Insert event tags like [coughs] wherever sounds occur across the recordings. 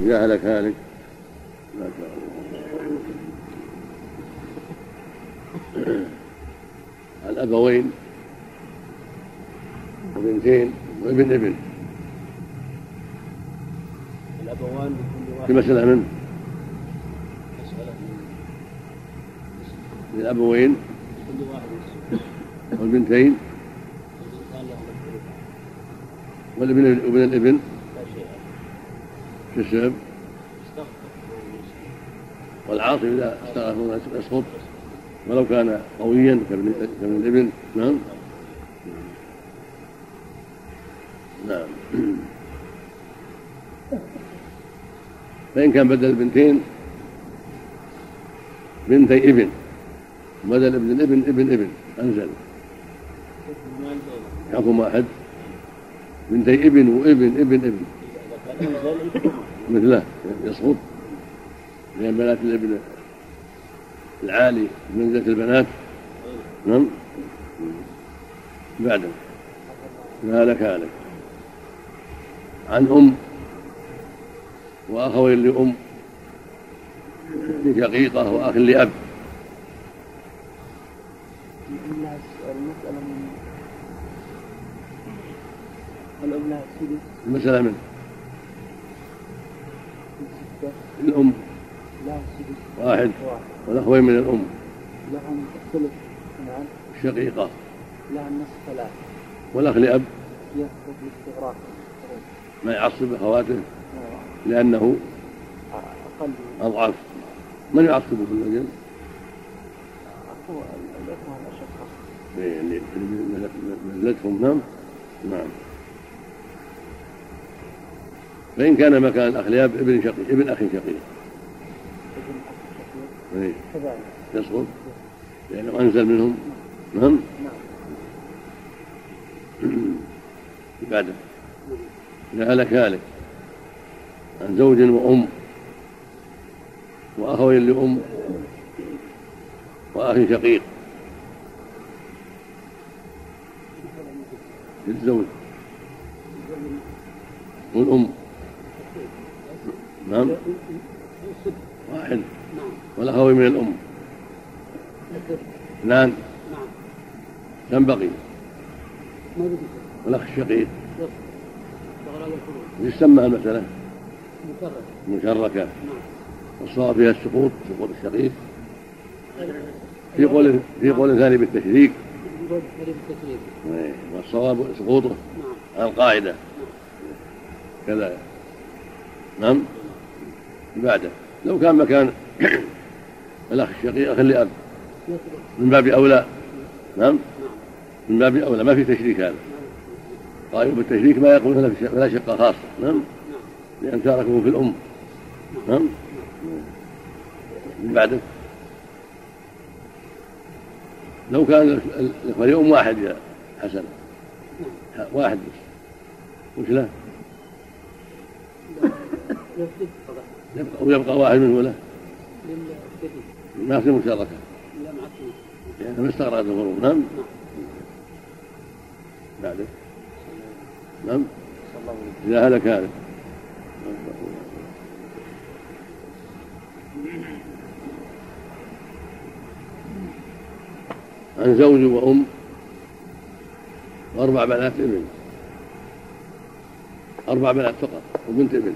هلك هالك ما شاء الله الأبوين وبنتين وابن ابن. الأبوان لكل واحد. في مسألة من؟ لكل واحد. والبنتين والابن وابن الابن. في والعاصي إذا استغفر يسقط ولو كان قويا كابن الابن نعم. نعم. فإن كان بدل البنتين بنتي ابن بدل ابن الابن ابن ابن أنزل. حكم واحد. بنتي ابن وابن ابن ابن مثله يسقط لأن بنات الابن العالي منزلة البنات نعم؟ بعده ما لك هلك عن أم وأخوين لأم لشقيقة وأخ لأب. المسألة من المسألة من ستة الأم. واحد. والأخوين من الأم. لهم الثلث نعم الشقيقة لها النصف ثلاث والأخ لأب. يسقط الاستغراق ما يعصب أخواته لأنه أقل أضعف. من يعصبه في الأجل؟ الإخوة الأشقة اللي نزلتهم نعم نعم. فإن كان مكان الأخ لأب ابن شقيق ابن أخ شقيق ابن أخ شقيق إيه، يسقط لأنه أنزل منهم. نعم. إذا هلك هالك. عن زوج وأم. وأخوين لأم. وأخ شقيق. للزوج. والأم. نعم. واحد. والأخوين من الأم. اثنان كم بقي. والأخ الشقيق. إيش سمى المسألة؟ مشركة. والصواب فيها السقوط سقوط الشقيق. في قول في قول ثاني بالتشريك. إيه، والصواب سقوطه القاعدة. كذا. نعم. بعده. لو كان مكان [clears throat] الأخ الشقيق لأب يسقط من باب أولى. نعم؟ من باب أولى. ما في تشريك هذا. قائم بالتشريك ما يقول فلا شقة خاصة. نعم؟ لأن شاركه في الأم. نعم؟ من بعده. لو كان اليوم واحد يا حسن. واحد بس. وش له؟ فقط يبقى ويبقى واحد منه له ما في مشاركة. لا مع يعني ما استغرقت الفروض نعم؟ بعده. نعم؟ عليه إذا هلك هذا عن زوج وأم وأربع بنات ابن. أربع بنات فقط وبنت ابن.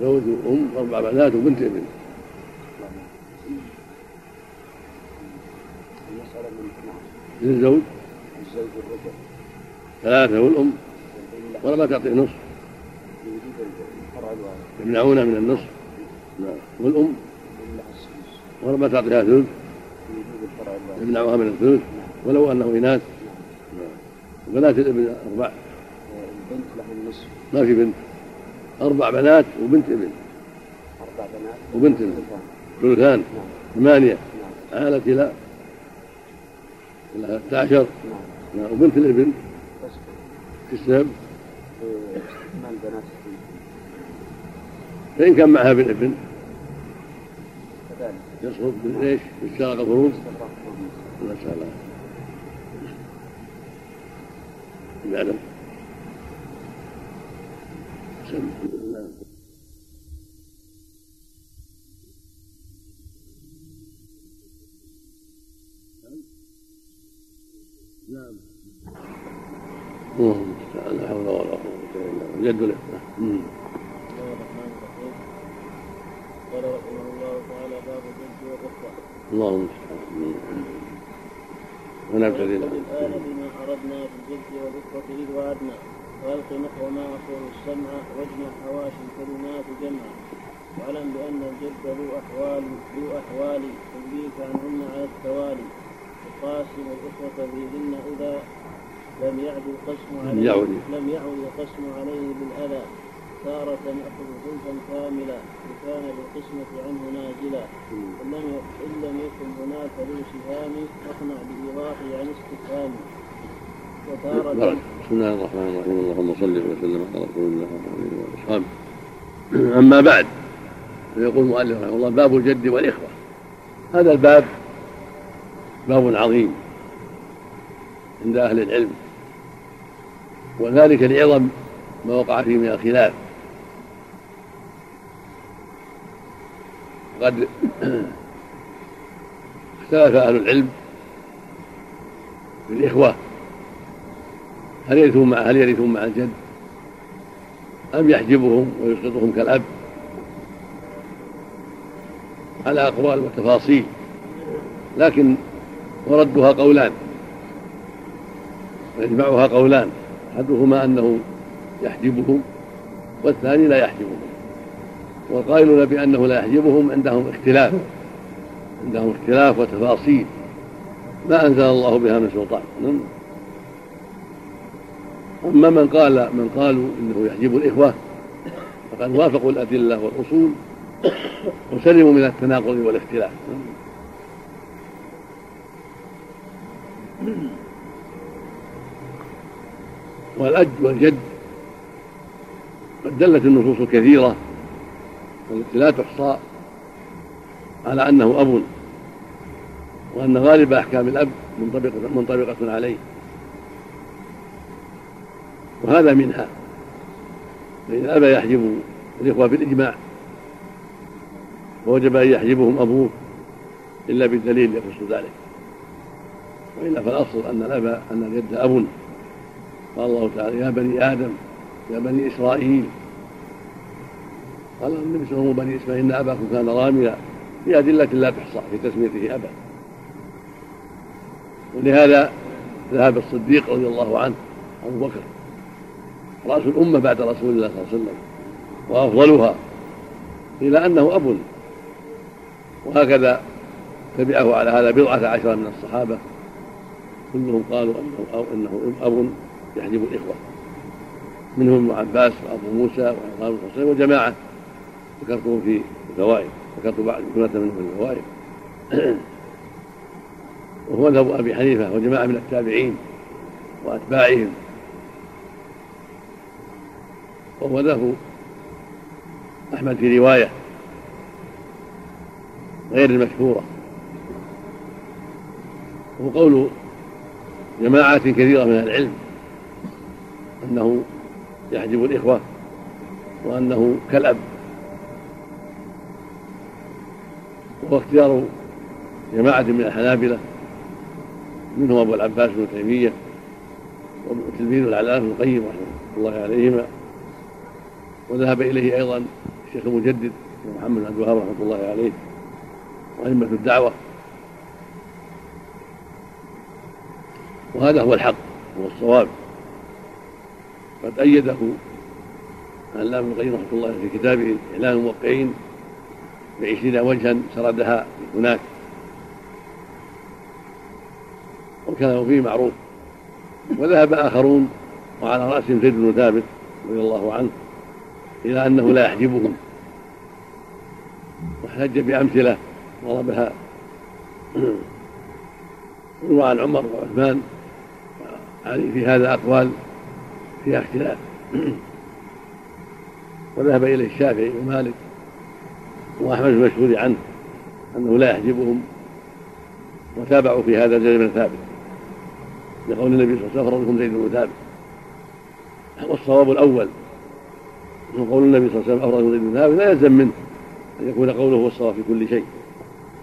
زوج وأم وأربع بنات وبنت ابن. للزوج ثلاثة والأم ولا ما تعطيه نصف. يمنعونها من النصف. نعم. والأم ولا ما تعطيها ثلث. يمنعها من الثلث. ولو أنه إناث. نعم. بنات الابن أربع. البنت له النصف. ما في بنت. أربع بنات وبنت ابن أربع بنات وبنت ابن ثلثان. ثمانية عالت إلى إلى 11 نعم. وبنت الابن البنت فإن كان معها ابن ابن يسقط بايش؟ بالشرق الفروض. نسأل الله بعدم. نعم اللهم لا حول ولا قوة إلا بالله جد له قال رحمه الله تعالى باب الجد والرفعة اللهم ونبتدئ الآن بما أردنا في الجد والرفعة إذ وعدنا وألق نحو ما أصول السمع واجمع حواشي الكلمات جمعا. واعلم بأن الجد ذو أحوال ذو أحوال تنبيك عنهن على التوالي. تقاسم الإخوة فيهن إذا لم يعد القسم عليه. لم يعد القسم عليه بالأذى. تارة يأخذ ثلثا كاملا وكان بالقسمة عنه نازلا. إن لم يكن هناك ذو سهام فاقنع بإيضاحه عن استفهام. وتارة. بسم الله الرحمن الرحيم. اللهم صل وسلم على رسول الله وعلى آله وأصحابه. أما بعد فيقول المؤلف رحمه الله باب الجد والإخوة. هذا الباب باب عظيم عند أهل العلم وذلك لعظم ما وقع فيه من الخلاف. قد [clears throat] اختلف أهل العلم في الإخوة هل يرثون مع هل يرثون مع الجد؟ أم يحجبهم ويسقطهم كالأب؟ على أقوال وتفاصيل لكن وردها قولان ويجمعها قولان أحدهما أنه يحجبهم والثاني لا يحجبهم. والقائلون بأنه لا يحجبهم عندهم اختلاف عندهم اختلاف وتفاصيل. ما أنزل الله بها من سلطان. نعم. أما من قال من قالوا إنه يحجب الإخوة فقد وافقوا الأدلة والأصول وسلموا من التناقض والاختلاف. والأج والجد قد دلت النصوص الكثيرة والتي لا تحصى على أنه أب وأن غالب أحكام الأب منطبقة منطبقة عليه. وهذا منها. فإن أبى يحجب الإخوة بالإجماع. فوجب أن يحجبهم أبوه إلا بالدليل يخص ذلك. وإلا فالأصل أن الأب أن الجد أب. قال الله تعالى يا بني آدم يا بني إسرائيل. قال النبي صلى الله عليه وسلم بني إسماعيل إن أباكم كان راميا. في أدلة لا تحصى في تسميته أبا ولهذا ذهب الصديق رضي الله عنه أبو بكر رأس الأمة بعد رسول الله صلى الله عليه وسلم وأفضلها إلى أنه أب وهكذا تبعه على هذا بضعة عشر من الصحابة كلهم قالوا أنه أو أنه أب يحجب الإخوة. منهم ابن عباس وأبو موسى وعمران بن حسين وجماعة ذكرتهم في الفوائد ذكرت بعض جملة منهم في الفوائد. [clears throat] وهو مذهب أبي حنيفة وجماعة من التابعين وأتباعهم. وهو له أحمد في رواية غير المشهورة. وقول جماعات كثيرة من العلم أنه يحجب الإخوة وأنه كالأب. وهو اختيار جماعة من الحنابلة منهم أبو العباس بن تيمية وتلميذ العلاء بن القيم رحمة الله عليهما. وذهب إليه أيضا الشيخ المجدد محمد بن عبد الوهاب رحمة الله عليه وأئمة الدعوة. وهذا هو الحق هو الصواب. قد أيده العلامة ابن القيم رحمة الله في كتابه إعلان الموقعين بعشرين وجها سردها هناك. وكلام فيه معروف. وذهب آخرون وعلى رأسهم زيد بن ثابت رضي الله عنه. إلى أنه لا يحجبهم. واحتج بأمثلة ضربها روى عن عمر وعثمان. علي في هذا أقوال فيها اختلاف. وذهب إليه الشافعي ومالك وأحمد المشهور عنه أنه لا يحجبهم وتابعوا في هذا زيد بن ثابت لقول النبي صلى الله عليه وسلم زيد بن ثابت والصواب الأول وقول النبي صلى الله عليه وسلم أفراد ثابت لا يلزم منه أن يكون قوله هو الصواب في كل شيء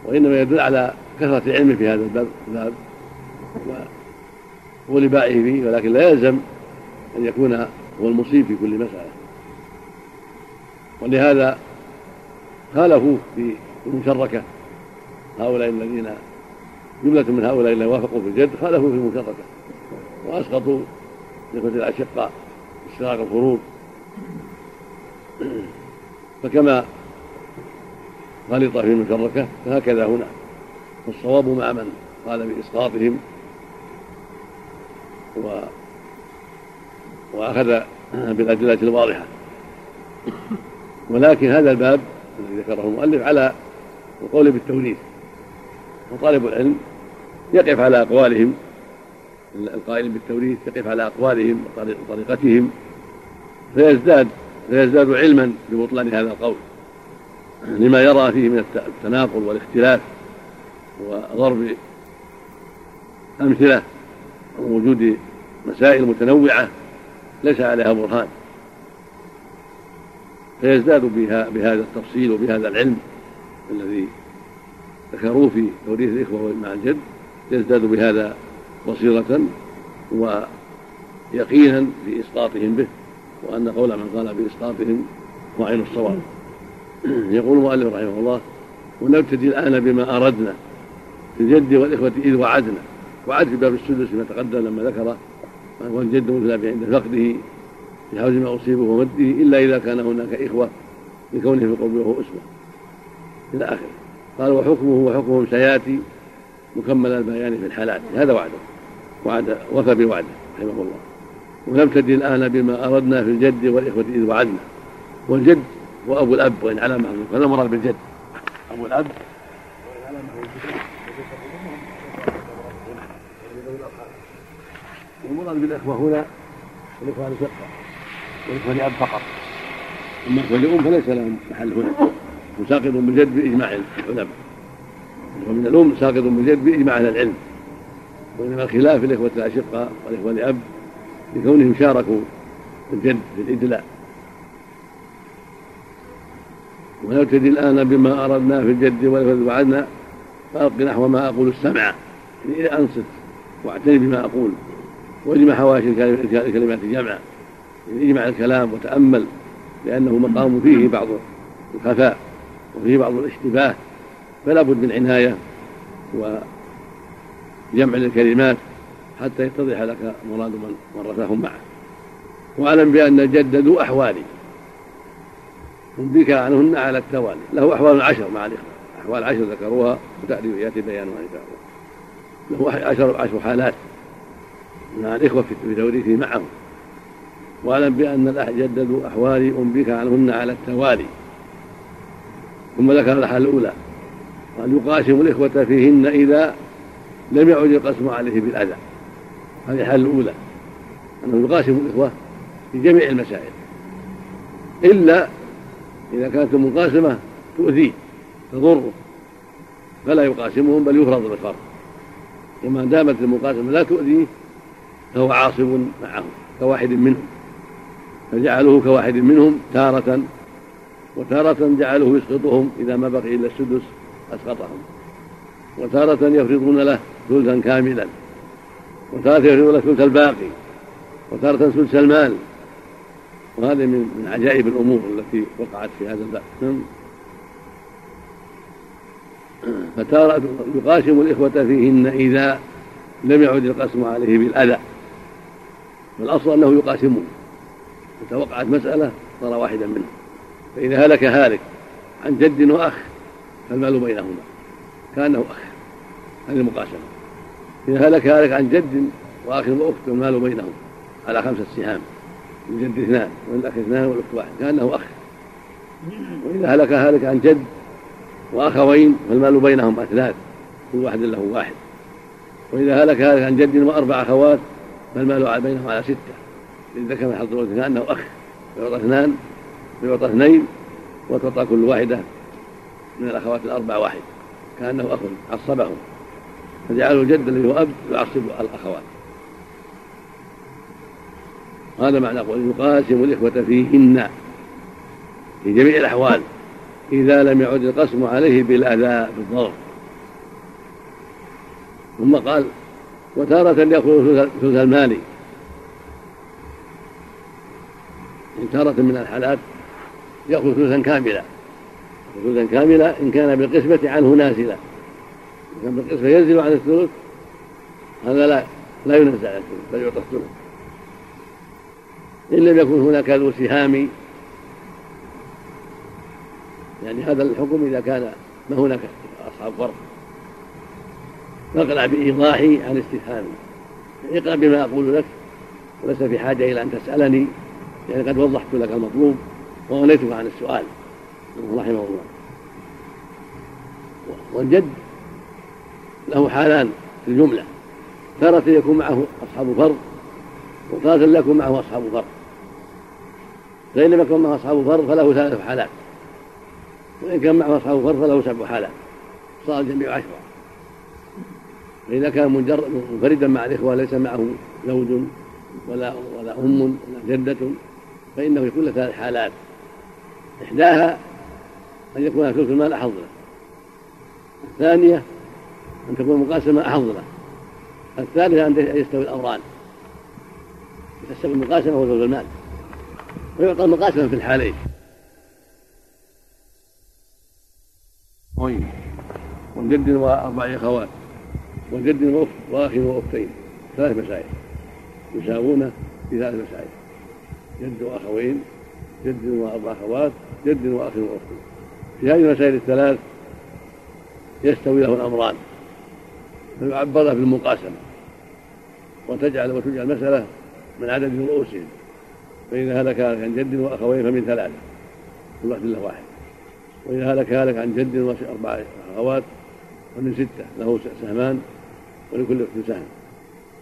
وإنما يدل على كثرة العلم في هذا الباب الباب ولبائه فيه ولكن لا يلزم أن يكون هو المصيب في كل مسألة. ولهذا خالفوا في المشركة هؤلاء الذين جملة من هؤلاء الذين وافقوا في الجد خالفوا في المشركة وأسقطوا لإخوة الأشقاء اشتراك الفروض فكما غلط في المشركة فهكذا هنا. فالصواب مع من قال بإسقاطهم و وأخذ بالأدلة الواضحة. ولكن هذا الباب الذي ذكره المؤلف على القول بالتوريث وطالب العلم يقف على أقوالهم القائل بالتوريث يقف على أقوالهم وطريقتهم فيزداد فيزداد علما ببطلان هذا القول. لما يرى فيه من التناقض والاختلاف وضرب أمثلة ووجود مسائل متنوعة ليس عليها برهان. فيزداد بها بهذا التفصيل وبهذا العلم الذي ذكروه في توريث الإخوة مع الجد يزداد بهذا بصيرة ويقينا في إسقاطهم به. وأن قول من قال بإسقاطهم هو عين الصواب. يقول المؤلف رحمه الله ونبتدي الآن بما أردنا في الجد والإخوة إذ وعدنا. وعد في باب السدس ما تقدم لما ذكر هو الجد مثل عند فقده في حوز ما أصيبه ومده إلا إذا كان هناك إخوة لكونه في القرب وهو أسوة. إلى آخره. قال وحكمه وحكمهم سيأتي مكمل البيان في الحالات. هذا وعده. وعد وفى بوعده رحمه الله. ونبتدي الآن بما أردنا في الجد والإخوة إذ وعدنا. والجد هو أبو الأب وإن على محمود هذا المراد بالجد. أبو الأب والمراد بالإخوة هنا الإخوة لشقة والإخوة لأب فقط. أما إخوة لأم فليس لهم محل هنا. وساقط بالجد بإجماع العلماء. ومن الأم ساقط بالجد بإجماع أهل العلم. وإنما الخلاف الإخوة الأشقة والإخوة لأب لكونهم شاركوا الجد في الإدلاء. ونبتدي الآن بما أردنا في الجد والإخوة وعدنا فألق نحو ما أقول السمع. يعني أنصت واعتني بما أقول. وإجمع حواشي الكلمات جمعا. يعني إجمع الكلام وتأمل لأنه مقام فيه بعض الخفاء وفيه بعض الاشتباه. فلا بد من عناية وجمع للكلمات. حتى يتضح لك مراد من ورثهم معه وأعلم بأن الجد ذو أحوال أنبيك عنهن على التوالي. له أحوال عشر مع الإخوة. أحوال عشر ذكروها إن شاء الله له عشر عشر حالات مع الإخوة في توريثه معهم. وأعلم بأن الجد ذو أحوال أنبيك عنهن على التوالي. ثم ذكر الحالة الأولى. وأن يقاسم الإخوة فيهن إذا لم يعد القسم عليه بالأذى. هذه الحالة الأولى أنه يقاسم الإخوة في جميع المسائل. إلا إذا كانت المقاسمة تؤذيه تضره فلا يقاسمهم بل يفرض بالفرض. وما دامت المقاسمة لا تؤذيه فهو عاصب معهم كواحد منهم. فجعلوه كواحد منهم تارة وتارة جعلوه يسقطهم إذا ما بقي إلا السدس أسقطهم. وتارة يفرضون له ثلثا كاملا. وتارة يفرضون له ثلث الباقي وتارة ثلث المال. وهذا من من عجائب الأمور التي وقعت في هذا الباب. نعم. فتارة يقاسم الإخوة فيهن إذا لم يعد القسم عليه بالأذى. والأصل أنه يقاسمون. إذا وقعت مسألة صار واحدا منهم. فإذا هلك هالك عن جد وأخ فالمال بينهما. كأنه أخ. هذه المقاسمة إذا هلك هالك عن جد وأخ وأخت فالمال بينهم على خمسة سهام الجد اثنان والأخ اثنان والأخت واحد كأنه أخ. وإذا هلك هالك عن جد وأخوين فالمال بينهم أثلاث كل واحد له واحد. وإذا هلك هالك عن جد وأربع أخوات فالمال بينهم على ستة. للذكر من حظ كأنه أخ فيعطى اثنان فيعطى اثنين وتعطى كل واحدة من الأخوات الأربع واحد كأنه أخ عصبهم. فجعلوا الجد الذي هو أب يعصب الأخوات. هذا معنى قول يقاسم الإخوة فيهن في جميع الأحوال إذا لم يعد القسم عليه بالأذى بالضرر ثم قال وتارة يأخذ ثلث المال. إن تارة من الحالات يأخذ ثلثا كاملا ثلثا كاملا إن كان بالقسمة عنه نازلا. كان بالقسمة ينزل عن الثلث. هذا لا لا ينزل عن الثلث بل يعطى الثلث. إن لم يكن هناك ذو سهام يعني هذا الحكم إذا كان ما هناك أصحاب فرق فاقرأ بإيضاحي عن استفهامي اقرأ بما أقول لك ولست في حاجة إلى أن تسألني يعني قد وضحت لك المطلوب وغنيتك عن السؤال. رحمه الله. والجد له حالان في الجملة. تارة يكون معه أصحاب فرض وتارة لا يكون معه أصحاب فرض. فإن لم يكن معه أصحاب فرض فله ثلاث حالات. وإن كان معه أصحاب فرض فله سبع حالات. صار الجميع عشرة. فإذا كان منفردا مع الإخوة ليس معه زوج ولا ولا أم ولا جدة فإنه يكون له ثلاث حالات. إحداها أن يكون ثلث المال له الثانية أن تكون المقاسمة أحظ له الثالثة أن يستوي الأمران تستوي المقاسمة وثلث المال. ويعطى المقاسمة في الحالين طيب. وجد وأربع أخوات. وجد وأخت وأخ وأختين. ثلاث مسائل يساوون في ثلاث مسائل جد وأخوين جد وأربع أخوات جد وأخ وأخت. في هذه المسائل الثلاث يستوي له الأمران. فيعبر بالمقاسمة وتجعل وتجعل المسألة من عدد رؤوسهم. فإذا هلك هلك عن جد وأخوين فمن ثلاثة كل واحد له واحد. وإذا هلك هلك عن جد وأربع أخوات فمن ستة له سهمان ولكل أخت سهم.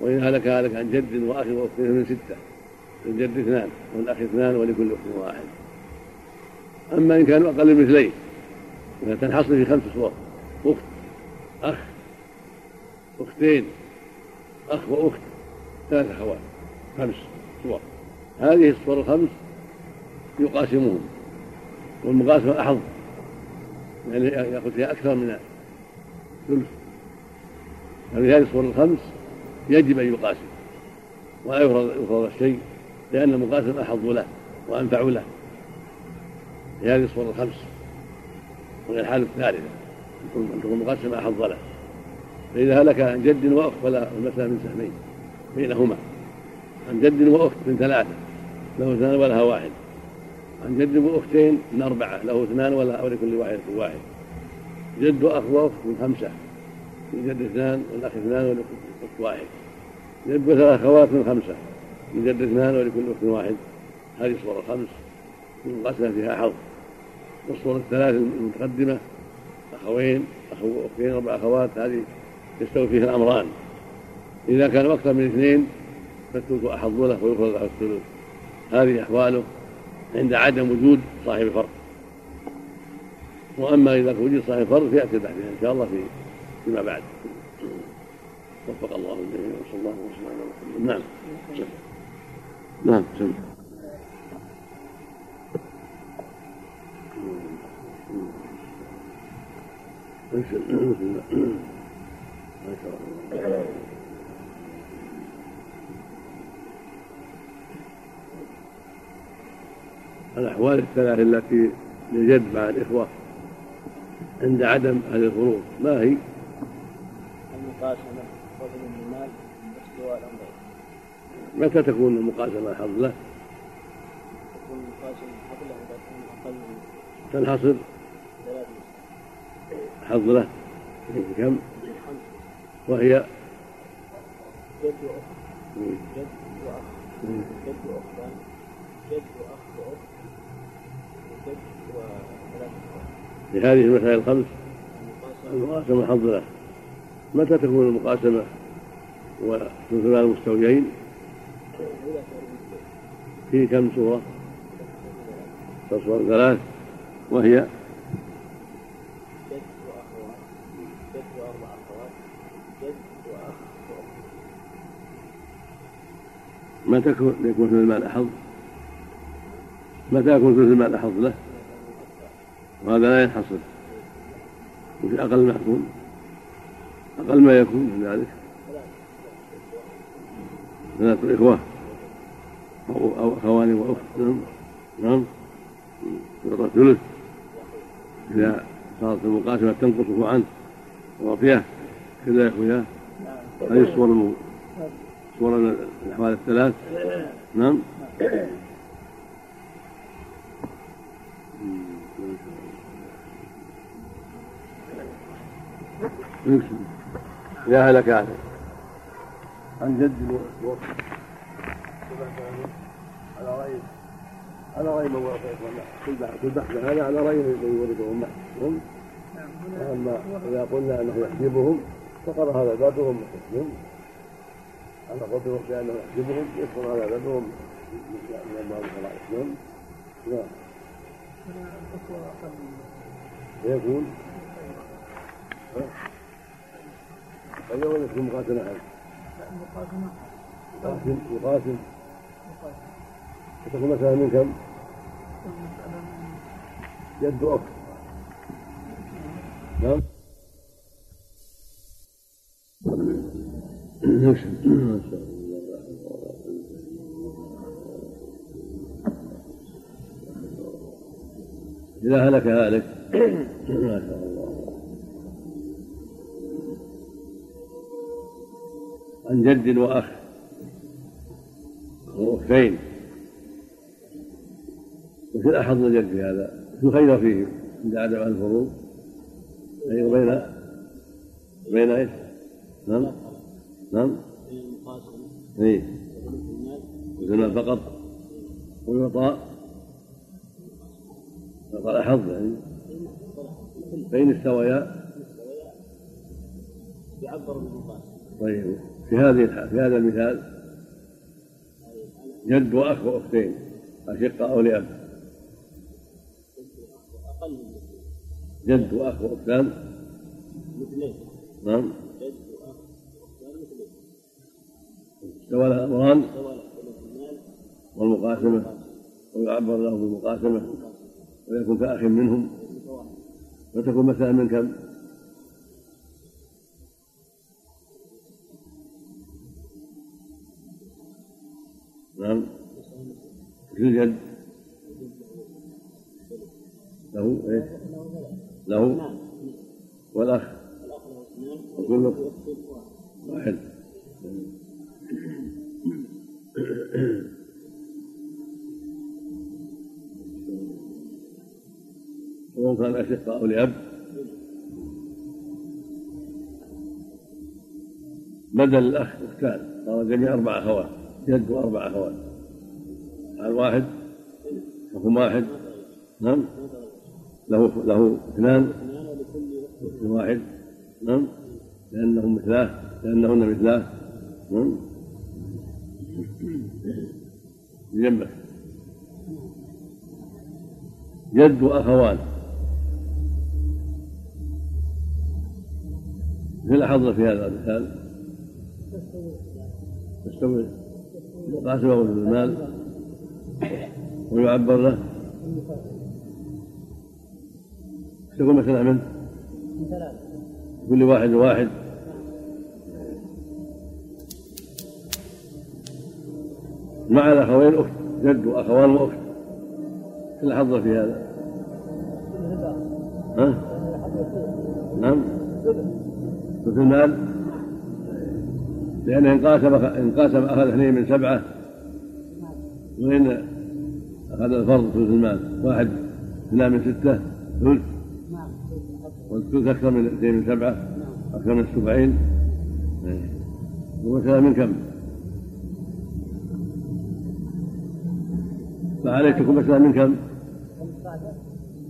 وإن هلك هلك عن جد وأخ وأخت فمن ستة للجد اثنان والأخ اثنان ولكل أخت واحد. أما إن كانوا أقل مثلين فتنحصر في خمس صور أخت أخ أختين أخ وأخت ثلاث أخوات خمس صور. هذه الصور الخمس يقاسمون والمقاسمة أحظ يعني يأخذ فيها أكثر من ثلث. هذه الصور الخمس يجب أن يقاسم ولا يفرض يفرض الشيء لأن المقاسم أحظ له وأنفع له. هذه الصور الخمس وهي الحالة الثالثة أن تكون مقاسمة أحظ له. فإذا هلك عن جد وأخت فلا المسألة من سهمين بينهما. عن جد وأخت من ثلاثة له اثنان ولها واحد. عن جد وأختين من أربعة له اثنان ولكل واحد واحد. جد وأخ وأخت من خمسة. من جد اثنان والأخ اثنان ولكل أخت واحد. جد وثلاث أخوات من خمسة. من جد اثنان ولكل أخت واحد. هذه الصورة الخمس. منقسمة فيها حظ. والصورة الثلاث المتقدمة أخوين أخو أختين أربع أخوات. هذه يستوي فيها الأمران. إذا كانوا أكثر من اثنين فالثلث أحظ له ويفرض له الثلث. هذه أحواله عند عدم وجود صاحب فرض. وأما إذا وجد صاحب فرض فيأتي البحث إن شاء الله في فيما بعد. وفق الله الجميع وصلى الله وسلم على محمد نعم. نعم سم. ما شاء الله الأحوال الثلاث التي للجد مع الإخوة عند عدم أهل الفروض ما هي؟ المقاسمة فضل المال واستواء الأمرين متى تكون المقاسمة حظ له؟ تكون المقاسمة حظ له إذا كان أقل من تنحصر حظ له كم؟ وهي جد وأخت جد وأخ جد وأختان جد وأخ وأخت وجد وثلاث أخوات في هذه المسائل الخمس المقاسمة حظ له متى تكون المقاسمة وثلثان مستويين إذا كان مثل في كم سورة؟ تصور ثلاث. وهي جد وأخوات جد وأربع أخوات جد وأخ وأخت متى يكون ثلث المال أحظ؟ متى يكون ثلث المال أحظ له؟ وهذا لا ينحصر. وفي أقل ما يكون. أقل ما يكون من ذلك. ثلاثة إخوة. أو أو أخوان وأخت. نعم. نعم يعطى الثلث إذا صارت المقاسمة تنقصه عنه. وأعطيه كذا يا أخويا. هذه الصور صور الأحوال الثلاث. نعم. يا هلك هذا عن جد الوقت. على رأي على رأي من ورث كل بحث كل بحث هذا على رأي من يورثهم محسنهم أما إذا قلنا أنه يحجبهم فقد هذا باب وهم محسنهم على قدر بأنه يحجبهم هذا باب وهم من أبواب فرائضهم نعم. يكون هذا ولا تكون مقاتلة أحد؟ يقاسم يقاسم وتكون مثلا من كم؟ جد أخت نعم. الله إذا هلك هالك ما شاء الله. عن جد وأخ وأختين وفي الأحظ الجد في هذا؟ في خير فيه؟ عند عدم الفروض. خير بين بين إيش؟ نعم. نعم. اي المال فقط ويعطى يعطى الأحظ يعني. فإن استويا يعبر طيب في هذه في هذا المثال جد وأخ وأختين أشقة أو لأب؟ جد وأخ وأختان؟ مثلين نعم. استوى لها أمران والمقاسمة ويعبر له بالمقاسمة ويكون كأخ منهم وتكون مثلا من كم؟ نعم. في الجد. له إيش؟ له. والأخ. وكل واحد. ومن كان أشقاء لأب بدل الأخ أختان صار الجميع أربع أخوات جد وأربع أخوات. على واحد؟ حكم واحد. نعم. له له اثنان. واحد. نعم. لأنهم مثلاه لأنهن مثلاه. نعم. جنبك جد وأخوان في الحظ في هذا المثال؟ تستوي. مقاسمة المال. ويعبر له. تقول مثلا من؟ كل واحد واحد. مع الأخوين أخت جد وأخوان وأخت. في الحظ في هذا؟ ها؟ نعم. ثلث المال. لأنه إن قاسم إن قاسم أخذ اثنين من سبعة وإن أخذ الفرض ثلث المال. واحد اثنان من ستة ثلث. والثلث أكثر من اثنين من سبعة أكثر من السبعين ومثلا من كم؟ فعليك تكون مثلا من كم؟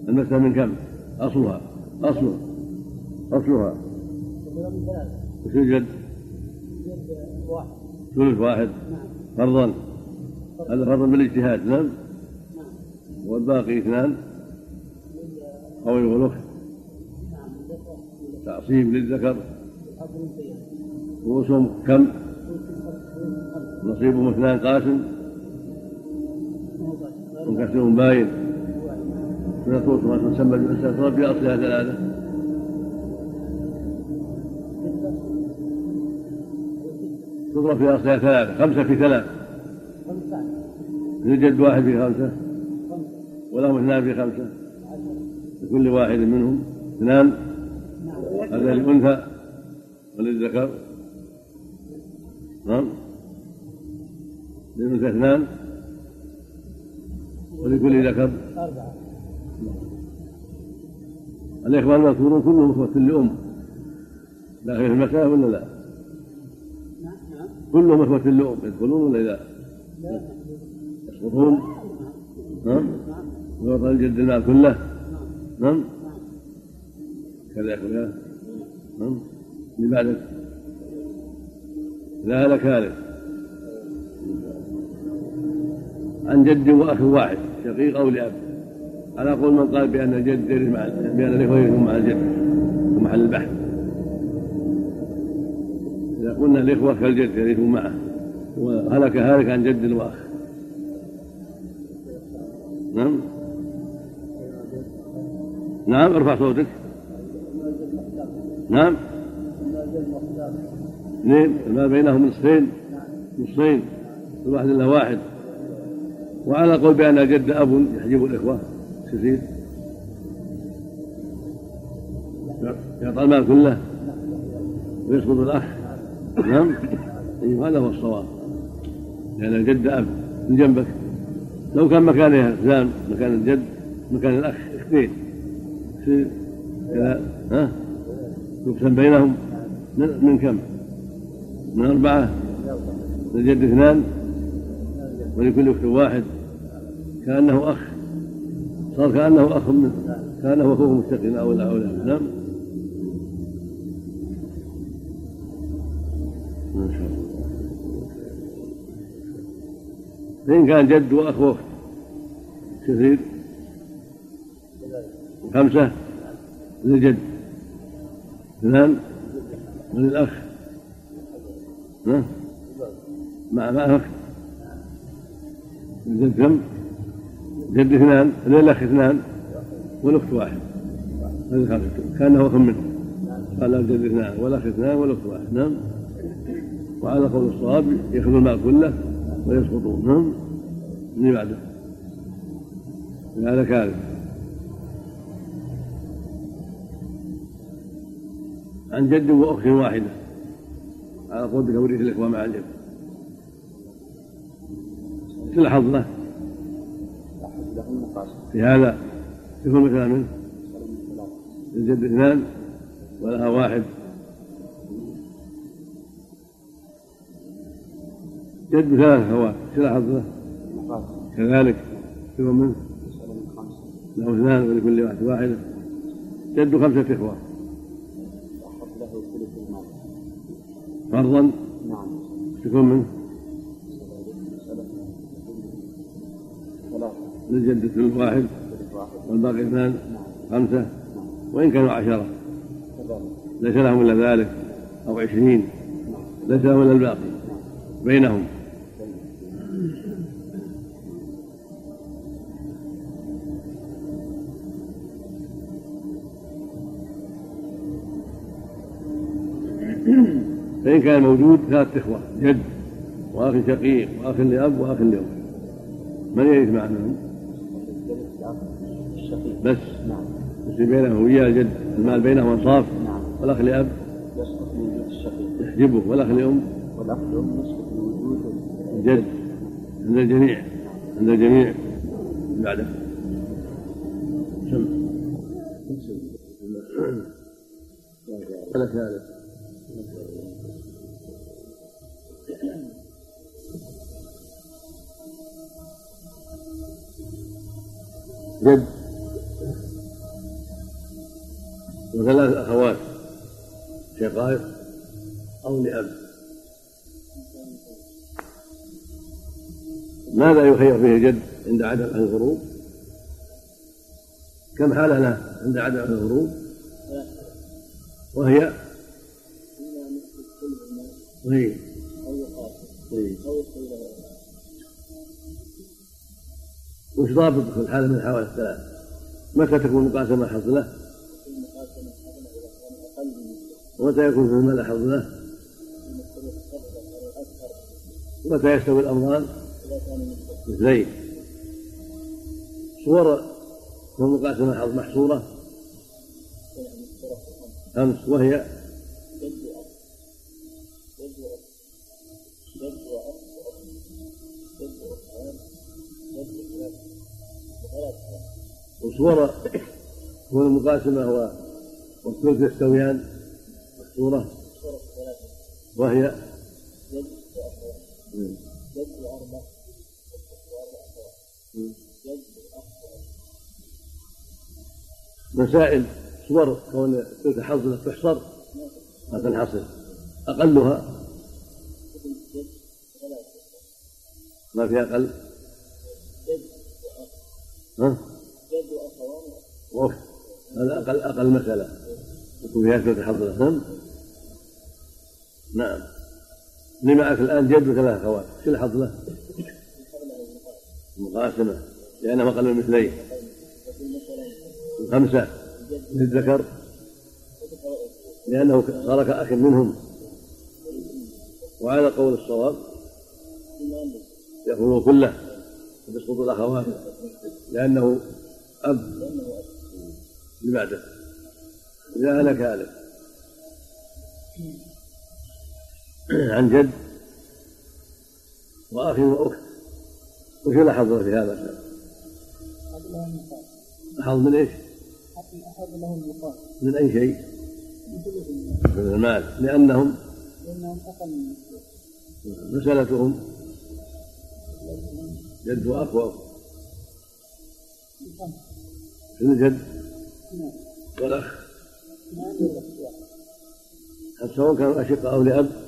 المسألة من كم؟ أصلها أصلها أصلها. وش يوجد؟ ثلث واحد. فرضا. هذا فرضا بالاجتهاد نعم؟ والباقي اثنان؟ أو الأخت تعصيب للذكر. رؤوسهم كم؟ نصيبهم اثنان قاسم. وكسرهم باين ويطوف ما تسمى بالمسألة ربي أصلها ثلاثة. تضرب في أصلها ثلاثة. خمسة في ثلاث يوجد واحد في خمسة. ولهم اثنان في خمسة. لكل واحد منهم اثنان. هذا للأنثى وللذكر. نعم. للأنثى اثنان. ولكل ذكر أربعة. الإخوان المذكورون كلهم إخوة لأم. داخل في المسألة ولا لا؟ كلهم إخوة لأم يدخلون ولا لا؟ يسقطون نعم. ويعطى الجد المال كله. نعم. كذا يقول نعم. اللي بعدك. لا لك هذا عن جد وأخ واحد. شقيق أو لأب. على قول من قال بأن الجد يرث مع بأن الإخوة يرثون مع الجد ومحل البحث. إذا قلنا الإخوة كالجد يرثون معه وهلك هالك عن جد واخ نعم؟ نعم ارفع صوتك. نعم؟ اثنين المال بينهم نصفين. نصفين. كل واحد إلا واحد. وعلى قول بأن الجد أب يحجب الاخوه كثير يعطى المال كله. ويسقط الأخ. نعم؟ أيوه هذا هو الصواب. لأن الجد أب من جنبك. لو كان مكانه اثنان مكان الجد مكان الأخ اثنين ها؟ يقسم بينهم. من كم؟ من أربعة؟ للجد اثنان؟ ولكل أخت واحد؟ كأنه أخ. صار كأنه أخ منه كأنه أخوه مستقيم أو لا أو لا. نعم. ما شاء الله. فإن كان جد وأخ وأخت كثير خمسة للجد اثنان وللأخ ها مع مع أخ. الجد كم؟ جد اثنان للأخ اثنان والأخت واحد. هذه خمسة كأنه أخ منه قال الجد اثنان والأخ اثنان والأخت واحد. نعم. وعلى قول الصواب يأخذ المال كله ويسقطون. نعم. اللي بعده. هذا كاذب. عن جد واخت واحدة. على قول توريث الإخوة مع الجد. تلحظ له. في هذا يكون مثلا منه الجد اثنان ولها واحد. جد ثلاث اخوات تلحظ له كذلك يكون منه له اثنان ولكل واحد واحدة جد خمسة إخوة. فرضا نعم. تكون منه للجد ثلث واحد والباقي اثنان خمسة وإن كانوا عشرة. ليس لهم إلا ذلك أو عشرين. ليس لهم إلا الباقي بينهم. فإن كان موجود ثلاثة إخوة جد وأخ شقيق وأخ لأب وأخ لأم. من يرث معهم؟ بس. نعم. يصير بينه وياه الجد المال بينهم أنصاف نعم. والأخ لأب. يسقط من وجود الشقيق. يحجبه. والأخ لأم. والأخ الأم يسقط من وجود الجد عند الجميع. عند الجميع. بعده سم لك هذا جد. وثلاث أخوات شقائق أو لأب ماذا يخير فيه الجد عند عدم الغروب؟ كم حالة له عند عدم الغروب؟ وهي وهي وش ضابط كل حالة من الحوادث الثلاث؟ متى تكون مقاسمة حظ ومتى يكون في المال حظ له؟ ومتى يستوي الأمران مثلين صور المقاسمة حظ محصورة؟ خمس وهي؟ وصور كون المقاسمة والثلث يستويان؟ محصورة وهي؟ مسائل صور كون تلك حظ تحصر؟ ما تنحصر. أقلها؟ ما في أقل؟ ها؟ هذا أقل أقل مسألة. يكون فيها ثلاثة حظ نعم نعم. اللي معك الآن جد وثلاث أخوات شو الحظ له؟ مقاسمة لأنه أقل من مثلين خمسة للذكر. لأنه صار كأخ منهم. وعلى قول الصواب يأخذه كله. وتسقط الأخوات. لأنه أب. اللي بعده إذا هلك هلك [clears throat] عن جد. وأخ وأخت. وش لاحظنا في هذا؟ لاحظ من إيش؟ من أي شيء؟ من المال. لأنهم لأنهم أقل مسألتهم. جد وأخ وأخت. شنو الجد والأخ. سواء كانوا أشقاء أو لأب.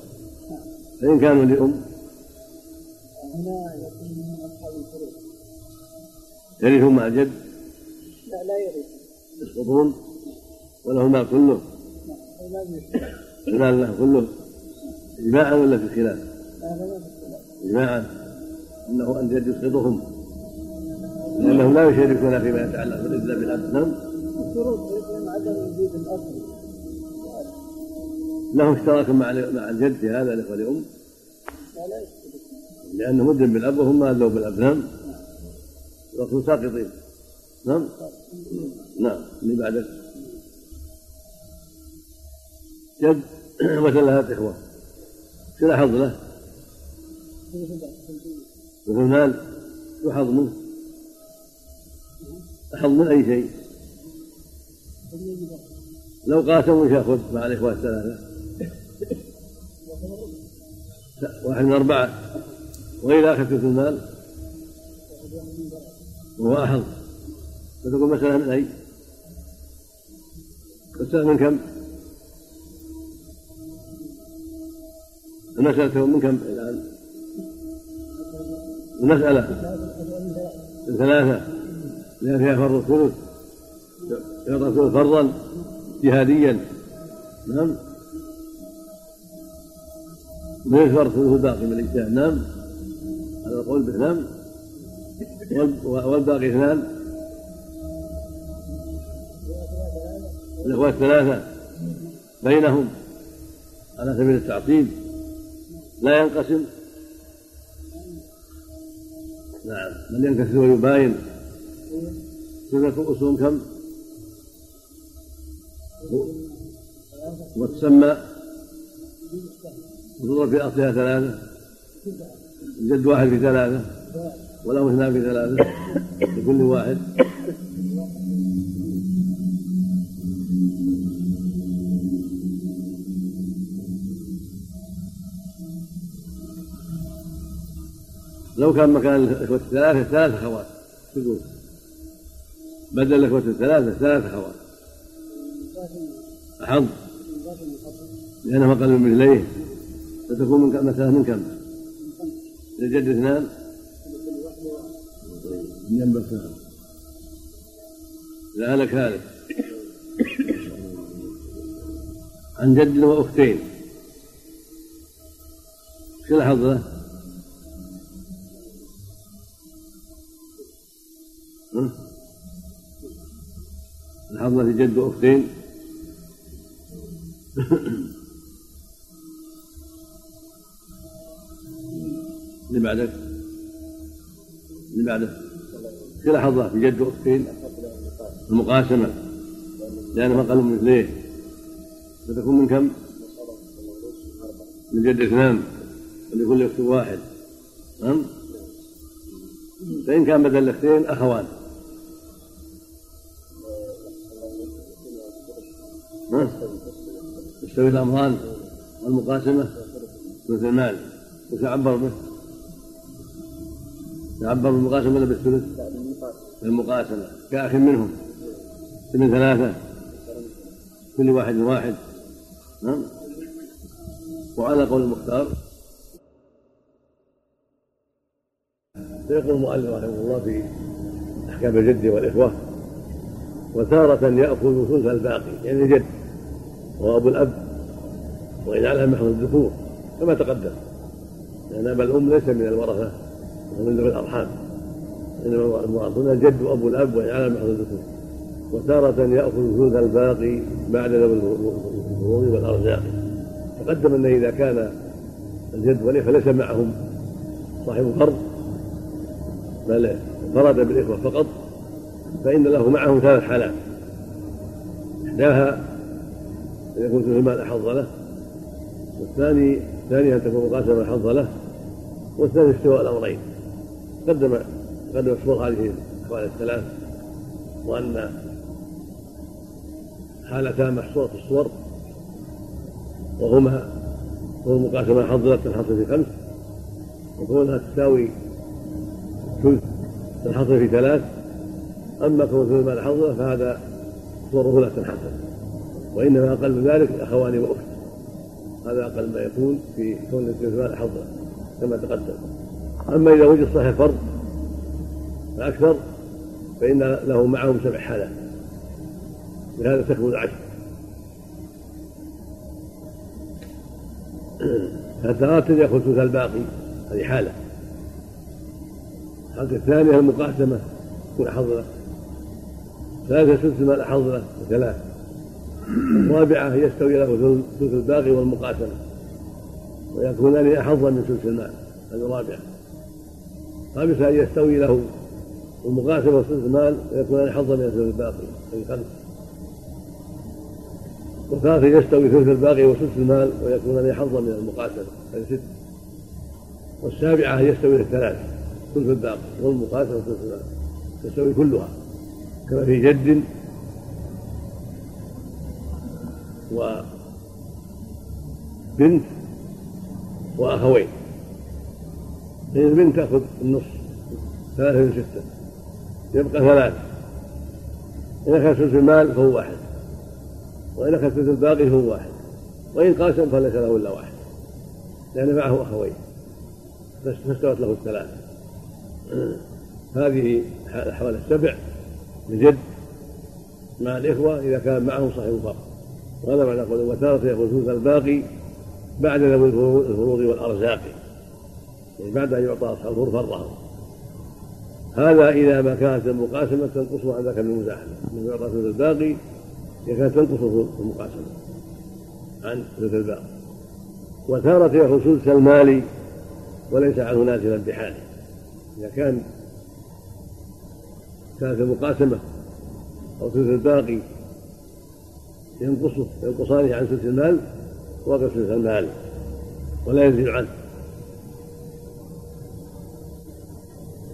فإن كانوا لأم. هنا يكون من أصحاب الفروض يرثون مع الجد. لا لا يرث. يسقطون وله المال كله. المال له كله. إجماعا ولا في الخلاف إجماعا. أنه أن الجد يسقطهم لأنهم لا يشاركون فيما يتعلق بالإلا بالأب نعم الشروط عدم وجود الأصل. له اشتراك مع مع الجد في هذا الإخوة لأم لا لا يشترك لأنه مد بالأب وهم ما أدلوا بالأب نعم يكونوا ساقطين نعم نعم اللي بعدك جد [clears throat] وثلاثة إخوة شو حظ له؟ مثل شو حظ منه؟ حظ من أي شيء؟ لو قاسموا وش يأخذ مع الإخوة الثلاثة؟ واحد من أربعة. وإذا أخذ ثلث المال أحظ. فتكون مسألة من أي؟ مسألة من كم؟ المسألة من كم الآن؟ المسألة من ثلاثة لأن فيها فرض الثلث. يعطى فرضا جهاديا. نعم. فرض ثلث الباقي من الاجتهاد نعم هذا القول به نعم وال- والباقي اثنان. الإخوة الثلاثة بينهم على سبيل التعصيب لا ينقسم. نعم. بل ينكسر ويباين صفة أصول كم؟ وتسمى وتضرب في أصلها ثلاثة. الجد واحد في ثلاثة. وله اثنان في ثلاثة. لكل واحد. لو كان مكان الإخوة الثلاثة ثلاث أخوات. تقول؟ بدل الإخوة الثلاثة ثلاث أخوات. أحظ لأنه أقل من مثليه فتكون من كم مسألة من كم؟ للجد اثنان من ينبغي إذا هلك هالك عن جد وأختين شو الحظ له؟ ها؟ الحظ في جد وأختين اللي بعدك اللي بعدك في لحظة في جد وأختين. المقاسمة. لأنه أقل من مثليه فتكون من كم؟ من جد اثنان. ولكل أخت واحد. نعم فإن كان بدل الاختين أخوان. يستوي الأمران والمقاسمة. مثل المال. وتعبر به؟ تعبر بالمقاسمة ولا بالثلث؟ بالمقاسمة كأخ منهم. من ثلاثة. كل واحد واحد. نعم. وعلى قول المختار. فيقول المؤلف رحمه الله في أحكام الجد والإخوة وتارة يأخذ ثلث الباقي يعني الجد وأبو الأب على محض الذكور كما تقدم. لأن أبا الأم ليس من الورثة. ومن الأرحام. إنما المراد. الجد وأبو الأب وإن على محض الذكور وتارة يأخذ ثلث الباقي بعد ذوي الفروض والأرزاق. تقدم أن إذا كان الجد والإخوة ليس معهم. صاحب فرض. بل فرد بالإخوة فقط. فإن له معهم ثلاث حالات إحداها أن يكون ثلث المال أحظ له. والثاني الثاني أن تكون مقاسمة أحظ له. والثاني استواء الأمرين. قدم قدم الصور هذه الأحوال الثلاث وأن حالتان محصورة في الصور وهما كون المقاسمة حظ له تنحصر في خمس وكونها تساوي ثلث تنحصر في ثلاث أما كون ثلث المال حظه فهذا صوره لا تنحصر وإنما أقل من ذلك أخوان وأخت هذا أقل ما يكون في كون ثلث المال حظه كما تقدم. أما إذا وجد صحيح فرض فأكثر فإن له معهم سبع حالات. لهذا تكمل العشر. فترات يأخذ ثلث الباقي؟ هذه حالة. الحالة الثانية المقاسمة يكون أحظ له ثالثة ثلث المال أحظ له وثلاث. الرابعة يستوي له ثلث الباقي والمقاسمة. ويكونان أحظ من ثلث المال هذه الرابعة. خامسة أن يستوي له المقاسمة وثلث المال ويكونان أحظ من ثلث الباقي هذه خمسة وثالثة يستوي ثلث الباقي وثلث المال ويكونان أحظ من المقاسمة هذه ست. والسابعة يستوي الثلاث ثلث الباقي والمقاسمة وثلث المال تستوي كلها كما في جد. وبنت وأخوين. فإن البنت تأخذ النصف ثلاثة من ستة. يبقى ثلاث إن أخذ ثلث المال فهو واحد. وإن أخذ ثلث الباقي فهو واحد. وإن قاسم فليس له إلا واحد. لأن معه أخوين. فاستوت له الثلاث [clears throat] هذه الأحوال السبع لجد مع الإخوة إذا كان معهم صاحب فرض وهذا معنى قوله وتارة يأخذ ثلث الباقي بعد ذوي الفروض والأرزاق. يعني بعد أن يعطى أصحاب الفروض فرضهم هذا إذا ما كانت المقاسمة تنقص عن ذاك المزاحمة. من يعطى ثلث الباقي إذا كانت تنقص المقاسمة عن ثلث الباقي. وتارة يأخذ ثلث المال وليس عنه نازلا بحاله إذا كان كانت المقاسمة أو ثلث الباقي ينقصه ينقصانه عن ثلث المال وقف ثلث المال ولا يزيد عنه.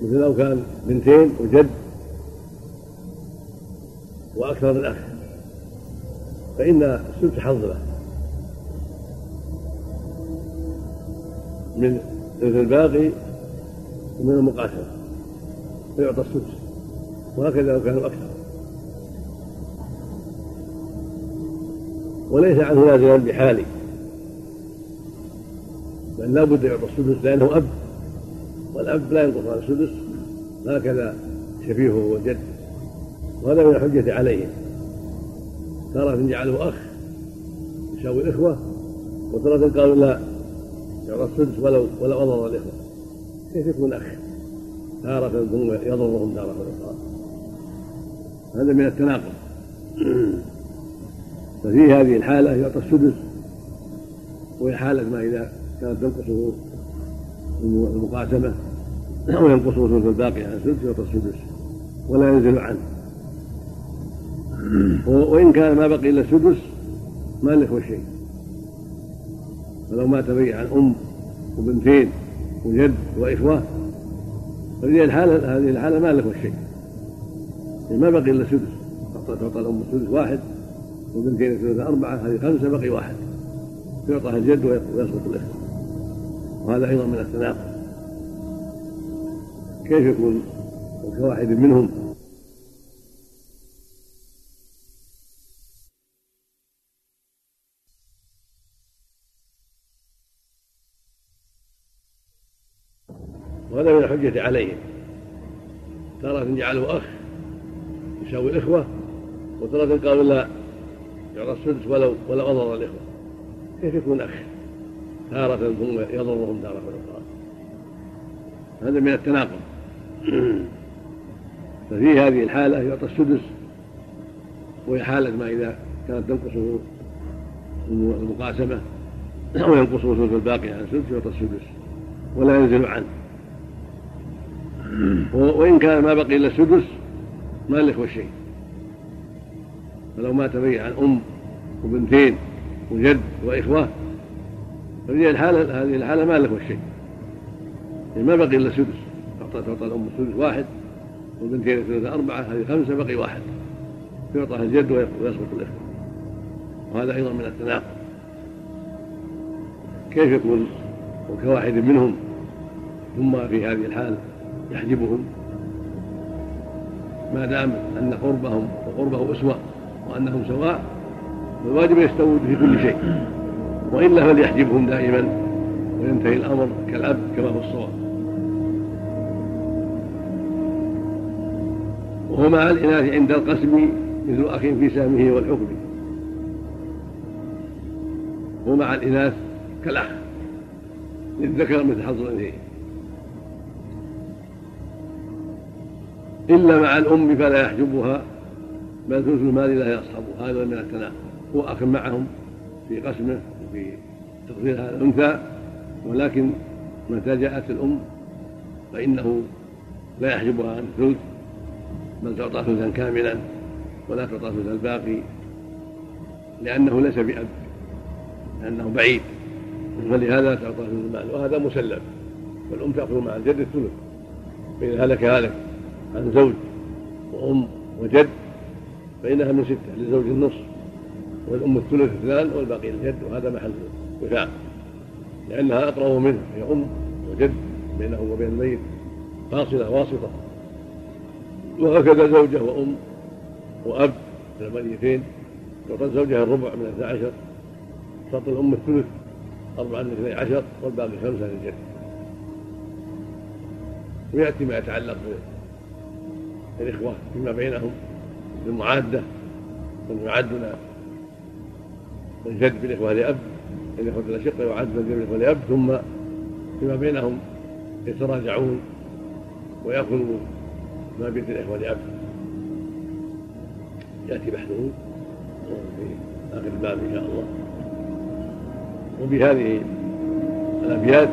مثل لو كان بنتين وجد وأكثر من أخ فإن السدس حظ له من ثلث الباقي ومن المقاسمة فيعطى السدس. وهكذا لو كانوا أكثر. وليس عنه نازلا بحاله بل لا بد يعطى السدس لأنه أب. والأب لا ينقص عن السدس هكذا شبيهه والجد وهذا من الحجة عليهم تارة جعله أخ يساوي الإخوة وتارة قالوا لا يعطى السدس ولو ولو أضر الإخوة. كيف يكون أخ؟ تارة يضرهم تارة أخرى. هذا من التناقض. [clears throat] ففي هذه الحالة يعطى السدس وهي حالة ما إذا كانت تنقصه المقاسمة أو ينقصه ثلث الباقي عن السدس يعطى السدس. ولا ينزل عنه. وإن كان ما بقي إلا السدس ما لك شيء. فلو مات بي عن أم وبنتين وجد وإخوة ففي الحالة هذه الحالة ما له شيء. يعني ما بقي إلا سدس تعطى الأم السدس واحد وبنتين ثلث أربعة هذه خمسة بقي واحد. يعطى الجد ويسقط الإخوة. وهذا أيضا من التناقض كيف يكون كواحد منهم؟ وهذا من الحجة عليهم. تارة جعله أخ يساوي الإخوة وتارة قالوا لا يعطى السدس ولو ولو أضر الإخوة. كيف يكون أخ؟ تارة ثم يضرهم تارة أخرى. هذا من التناقض. [clears throat] ففي هذه الحالة يعطى السدس وهي حالة ما إذا كانت تنقصه المقاسمة [clears throat] وينقصه ثلث الباقي عن السدس يعطى السدس ولا ينزل عنه. [clears throat] وإن كان ما بقي إلا السدس ما له شيء. فلو مات بي عن أم وبنتين وجد وإخوة ففي الحالة هذه الحالة ما له شيء. يعني ما بقي إلا السدس تعطى تعطى الأم السدس واحد والبنتين ثلاثة أربعة هذه خمسة بقي واحد. يعطى الجد ويسقط الإخوة. وهذا أيضا من التناقض. كيف يكون وكواحد منهم ثم في هذه الحال يحجبهم؟ ما دام أن قربهم وقربه أسوة وأنهم سواء فالواجب يستوون في كل شيء. وإلا فليحجبهم دائما وينتهي الأمر كالعبد كما هو الصواب. وهو مع الإناث عند القسم مثل أخ في سامه والحكم هو مع الإناث كالأخ. للذكر مثل حظ الأنثيين. إلا مع الأم فلا يحجبها بل ثلث المال لا يصحبه هذا من التناقض. هو أخ معهم في قسمه تقدير هذا الأنثى ولكن متى جاءت الأم فإنه لا يحجبها عن الثلث بل تعطى ثلثا كاملا ولا تعطى ثلث الباقي لأنه ليس بأب لأنه بعيد. فلهذا تعطى ثلث المال وهذا مسلم والأم تأخذ مع الجد الثلث. فإذا هلك هلك عن زوج وأم وجد فإنها من ستة للزوج النصف. والأم الثلث اثنان والباقي الجد وهذا محل وفاء لأنها أقرب منه هي أم وجد بينه وبين الميت. فاصلة واسطة. وهكذا زوجة وأم وأب الميتين تعطى زوجها الربع من اثنى عشر. تعطي الأم الثلث أربعة من اثني عشر والباقي خمسة للجد. ويأتي ما يتعلق الإخوة فيما بينهم بالمعادة من يعدنا الجد بالإخوة لأب الإخوة الأشقة يعد من بالإخوة لأب ثم فيما بينهم يتراجعون ويأخذوا ما بيد الإخوة لأب. يأتي بحثه في آخر الباب إن شاء الله. وبهذه الأبيات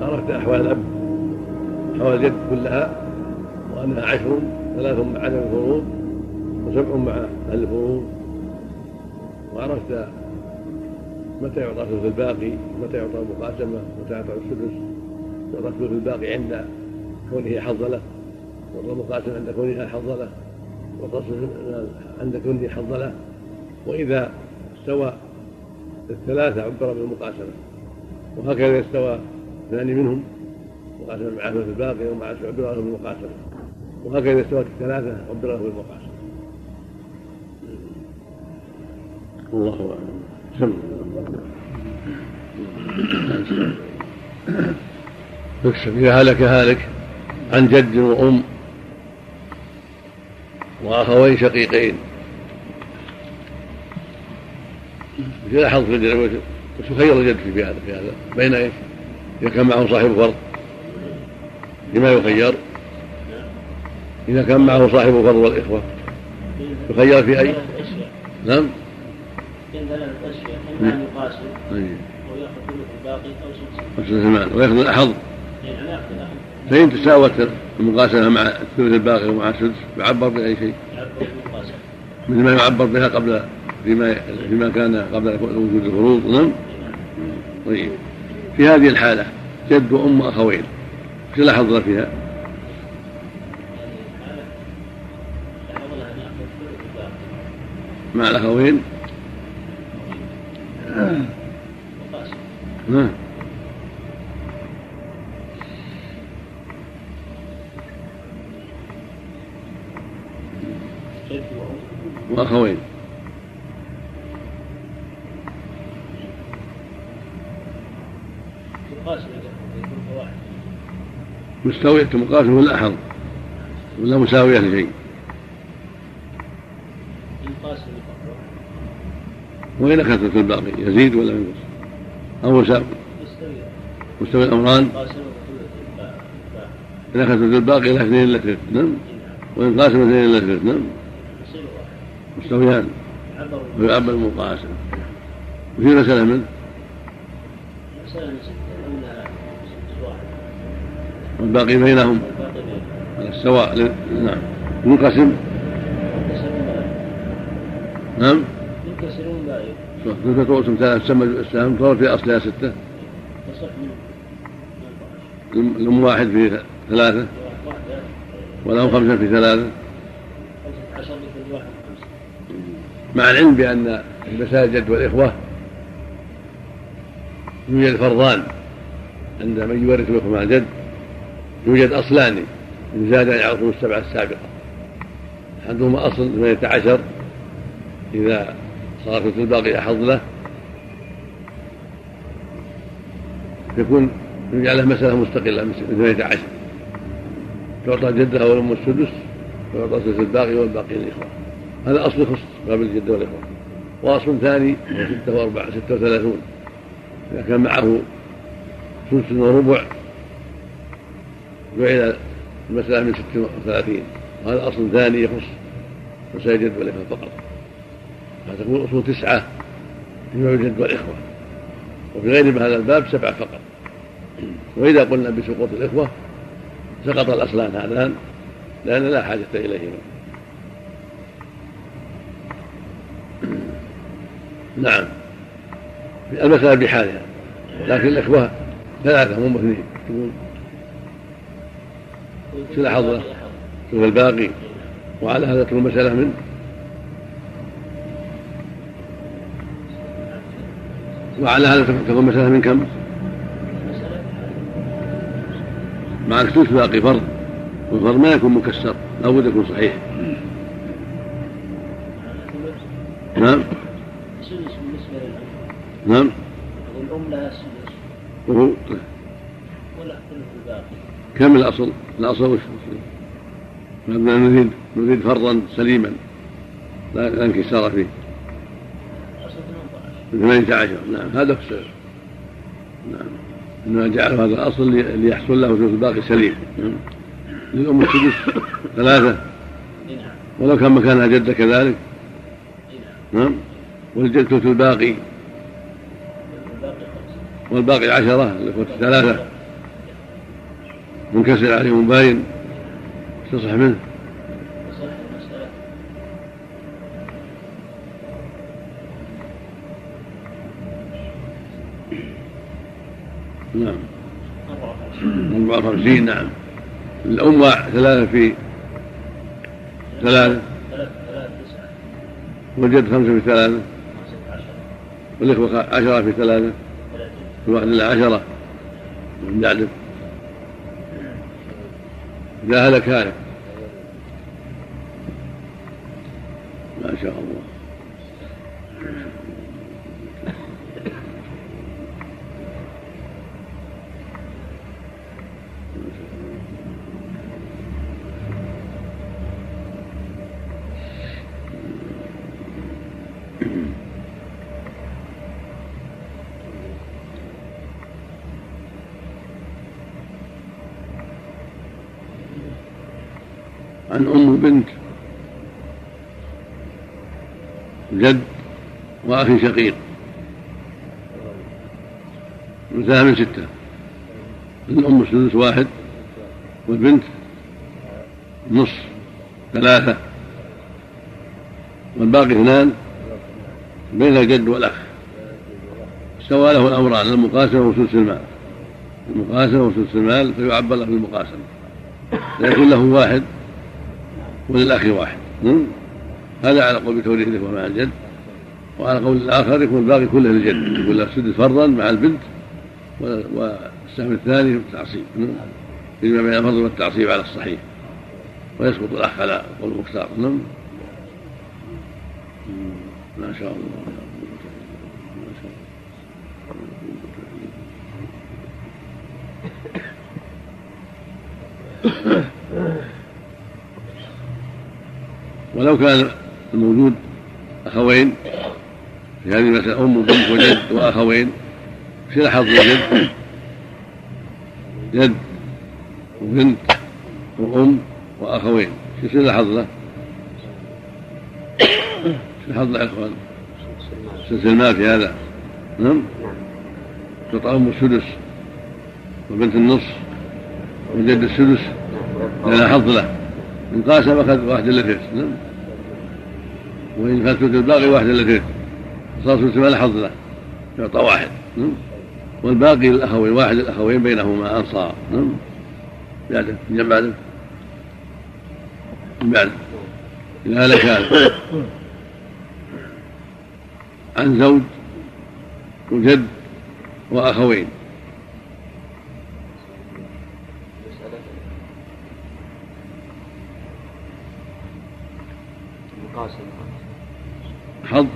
عرفت أحوال الأب أحوال الجد كلها وأنها عشر ثلاث مع عدم الفروض وسبع مع أهل الفروض وعرفت متى يعطى ثلث الباقي متى يعطى المقاسمة متى يعطى السدس. يعطى الثلث الباقي عند كونه حظ له يعطى المقاسمة عند كونه حظ له يعطى عند كونه حظ له وإذا استوى الثلاثة عبر بالمقاسمة وهكذا استوى اثنان منهم مقاسمة مع ثلث الباقي ومع عبر بالمقاسمة وهكذا استوت الثلاثة عبر له بالمقاسمة الله أعلم. سم يكسب إذا هلك هالك. عن جد وأم وأخوين شقيقين. في حظ في الجد وتخير الجد في هذا في هذا. بين إيش؟ إذا كان معه صاحب فرض. لما يخير؟ إذا كان معه صاحب فرض والإخوة. يخير في أي؟ نعم؟ إما أن يقاسم أو ثلث الباقي أو سدس المال ويأخذ الأحظ. فإن تساوت المقاسمة مع الثلث الباقي ومع السدس يعبر بأي شيء؟ يعبر مثل ما يعبر بها قبل فيما فيما كان قبل وجود الفروض نعم. طيب. في هذه الحالة جد وأم أخوين إيش لاحظنا فيها؟ مع الأخوين؟ نعم. وأخوين. مستوية مقاسم ولا أحظ ولا مساوية لشيء. وإن كثرة الباقي؟ يزيد ولا ينقص؟ أو مساوي مستوي الأمران إن كثرة الباقي إلى اثنين إلا ثلث نعم. وإن قاسم اثنين إلا ثلث نعم. مستويان. ويعبر المقاسم وفي مسألة منه والباقي بينهم؟ على السواء نعم. منقسم نعم. ثلثة رؤوس ثلاث تسمى السهم صار في أصلها ستة. تصح الأم واحد في ثلاثة. واحدة والأم خمسة في خمسة مع العلم بأن المساجد والإخوة يوجد فرضان. عند من يورث الإخوة مع الجد يوجد أصلان. إن زاد يعرفون السبعة السابقة. أحدهما أصل ثمانية عشر. إذا ثلث الباقي أحظ له يكون يجعل له مسألة مستقلة من ثمانية عشر. تعطى جدها والأم السدس ويعطى ثلث الباقي والباقي للإخوة هذا أصل يخص باب الجد والإخوة. وأصل ثاني ستة وأربعة ستة وثلاثون. إذا كان معه ثلث وربع جعل المسألة من ست وثلاثين. وهذا أصل ثاني يخص مساجد والإخوة فقط. فتكون الأصول تسعة فيما الجد والإخوة وفي غير هذا الباب سبعة فقط. وإذا قلنا بسقوط الإخوة سقط الأصلان هذان لأن لا حاجة إليهما. نعم. المسألة بحالها. لكن الإخوة ثلاثة هم اثنين تقول سلاح ثم الباقي؟ وعلى هذا تكون المسألة من وعلى هذا تكون مسألة من كم؟ مع ثلث باقي فرض. والفرض ما يكون مكسر. لابد يكون صحيح. نعم. نعم. لها وهو كم الأصل؟ الأصل وش؟ نريد نريد فرضا سليما. لا انكسار فيه. أصل 18 ثمانية عشر. نعم هذا هو السبب. نعم إنما جعل هذا الأصل لي- ليحصل له ثلث الباقي سليم نعم. للأم السدس ثلاثة. ولو كان مكانها جدة كذلك. نعم والجد ثلث الباقي. والباقي عشرة الإخوة ثلاثة منكسر عليهم باين تصح منه. نعم. 54 أربعة وخمسين نعم. الأم ثلاثة في ثلاثة. والجد خمسة في ثلاثة. والإخوة عشرة في ثلاثة. ثلاثين كل واحد إلا عشرة. من يعلم إذا هلك هلك ما شاء الله. جد وأخي شقيق. مساهم من ستة الأم السدس واحد والبنت نصف ثلاثة. والباقي اثنان بين الجد والأخ. سوى له الأمران المقاسمة وسدس المال. المقاسمة وسدس المال فيعبر له بالمقاسمة فيكون له واحد وللأخ واحد. هذا على قول بتوريث الإخوة مع الجد وعلى قول الآخر يكون الباقي كله للجد يقول له سدس فرضا مع البنت والسهم الثاني في التعصيب. يجمع بين الفرض والتعصيب على الصحيح. ويسقط الأخ على قول المختار. نعم. ما شاء الله. [coughs] ولو كان الموجود أخوين في هذه المسألة أم وبنت وجد وأخوين في حظ الجد جد وبنت وأم وأخوين. في حظ له؟ حظ الإخوان سلسل المال في هذا. نعم؟ تعطى أم السدس وبنت النصف وجد السدس لأن حظ له. إن قاسم أخذ واحد إلا نعم؟ وإن ثلث الباقي واحد إلا ثلث صار ثلث ما حظ له يعطى واحد. نعم. والباقي للأخوين واحد الأخوين بينهما أنصار. نعم. بعده من بعده من بعده هذا كان عن زوج وجد وأخوين. حظ.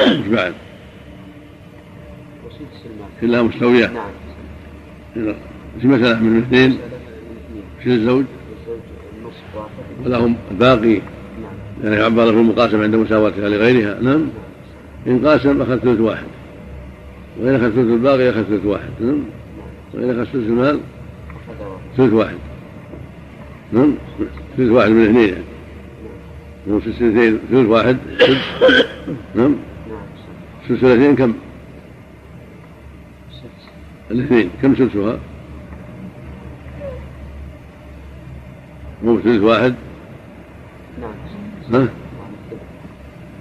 إيش بعد؟ كلها مستوية. نعم في مسألة من الاثنين في الزوج. ولهم الباقي. يعني يعبر في المقاسمة عند مساواتها لغيرها. نعم. إن قاسم أخذ ثلث واحد. وإن أخذ ثلث الباقي أخذ ثلث واحد. نعم. وإن أخذ ثلث المال ثلث واحد. نعم. ثلث واحد من الاثنين يعني نعم السنتين ثلث واحد نعم. الثلثين كم؟ الاثنين. كم ثلثها؟ مو ثلث واحد؟ ها؟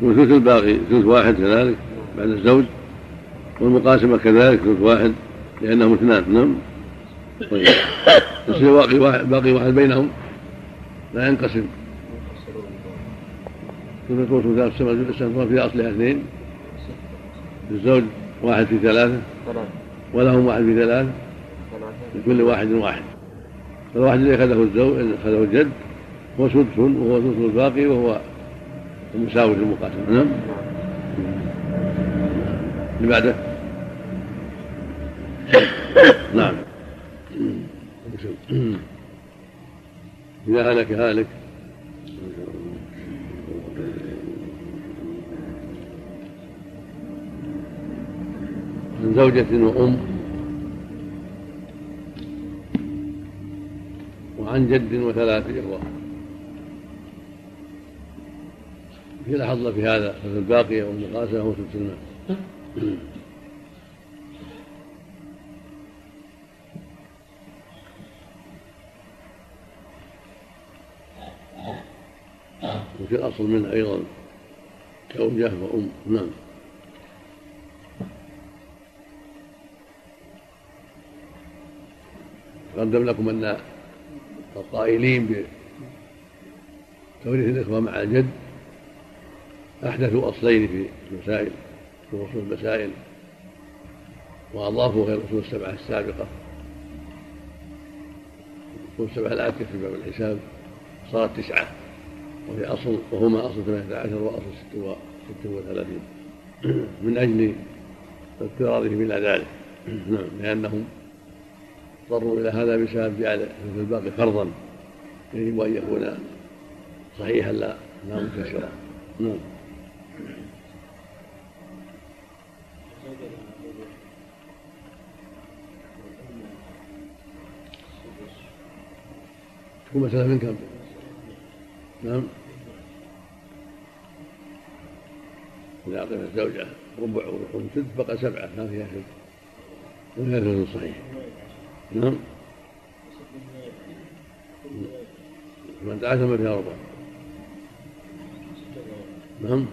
وثلث الباقي ثلث واحد كذلك بعد الزوج. والمقاسمة كذلك ثلث واحد لأنهم اثنان نعم. طيب. يصير باقي واحد بينهم؟ لا ينقسم. ثلث ثلث ثلاث السنة في أصلها اثنين. الزوج واحد في ثلاثة. ولهم واحد في ثلاثة. لكل واحد واحد. فالواحد الذي أخذه الزوج أخذه الجد هو سدس وهو سدس الباقي وهو المساوي في المقاسمة. نعم. اللي بعده. نعم. إذا هلك هالك. من زوجة وأم. وعن جد وثلاث إخوة. في حظ في هذا ففي الباقية والمقاسمة وثلث المال وفي الأصل منه أيضا زوجة وأم. نعم. قدم لكم أن القائلين بتوريث الإخوة مع الجد أحدثوا أصلين في المسائل في أصول المسائل وأضافوا غير الأصول السبعة السابقة. الأصول السبعة الآتية في باب الحساب صارت تسعة. وهي أصل وهما أصل ثمانية عشر وأصل ست وثلاثين. [clears throat] من أجل اضطرارهم إلى ذلك. [clears throat] نعم لأنهم اضطروا إلى هذا بسبب جعل في الباقي فرضا. يجب أن يكون صحيحا لا لا منكسرا نعم. تكون مسألة من كم؟ نعم. إذا أعطينا الزوجة ربع وسدس بقى سبعة ما فيها شيء. وهذا صحيح. نعم. من عشر ما فيها ربع. نعم.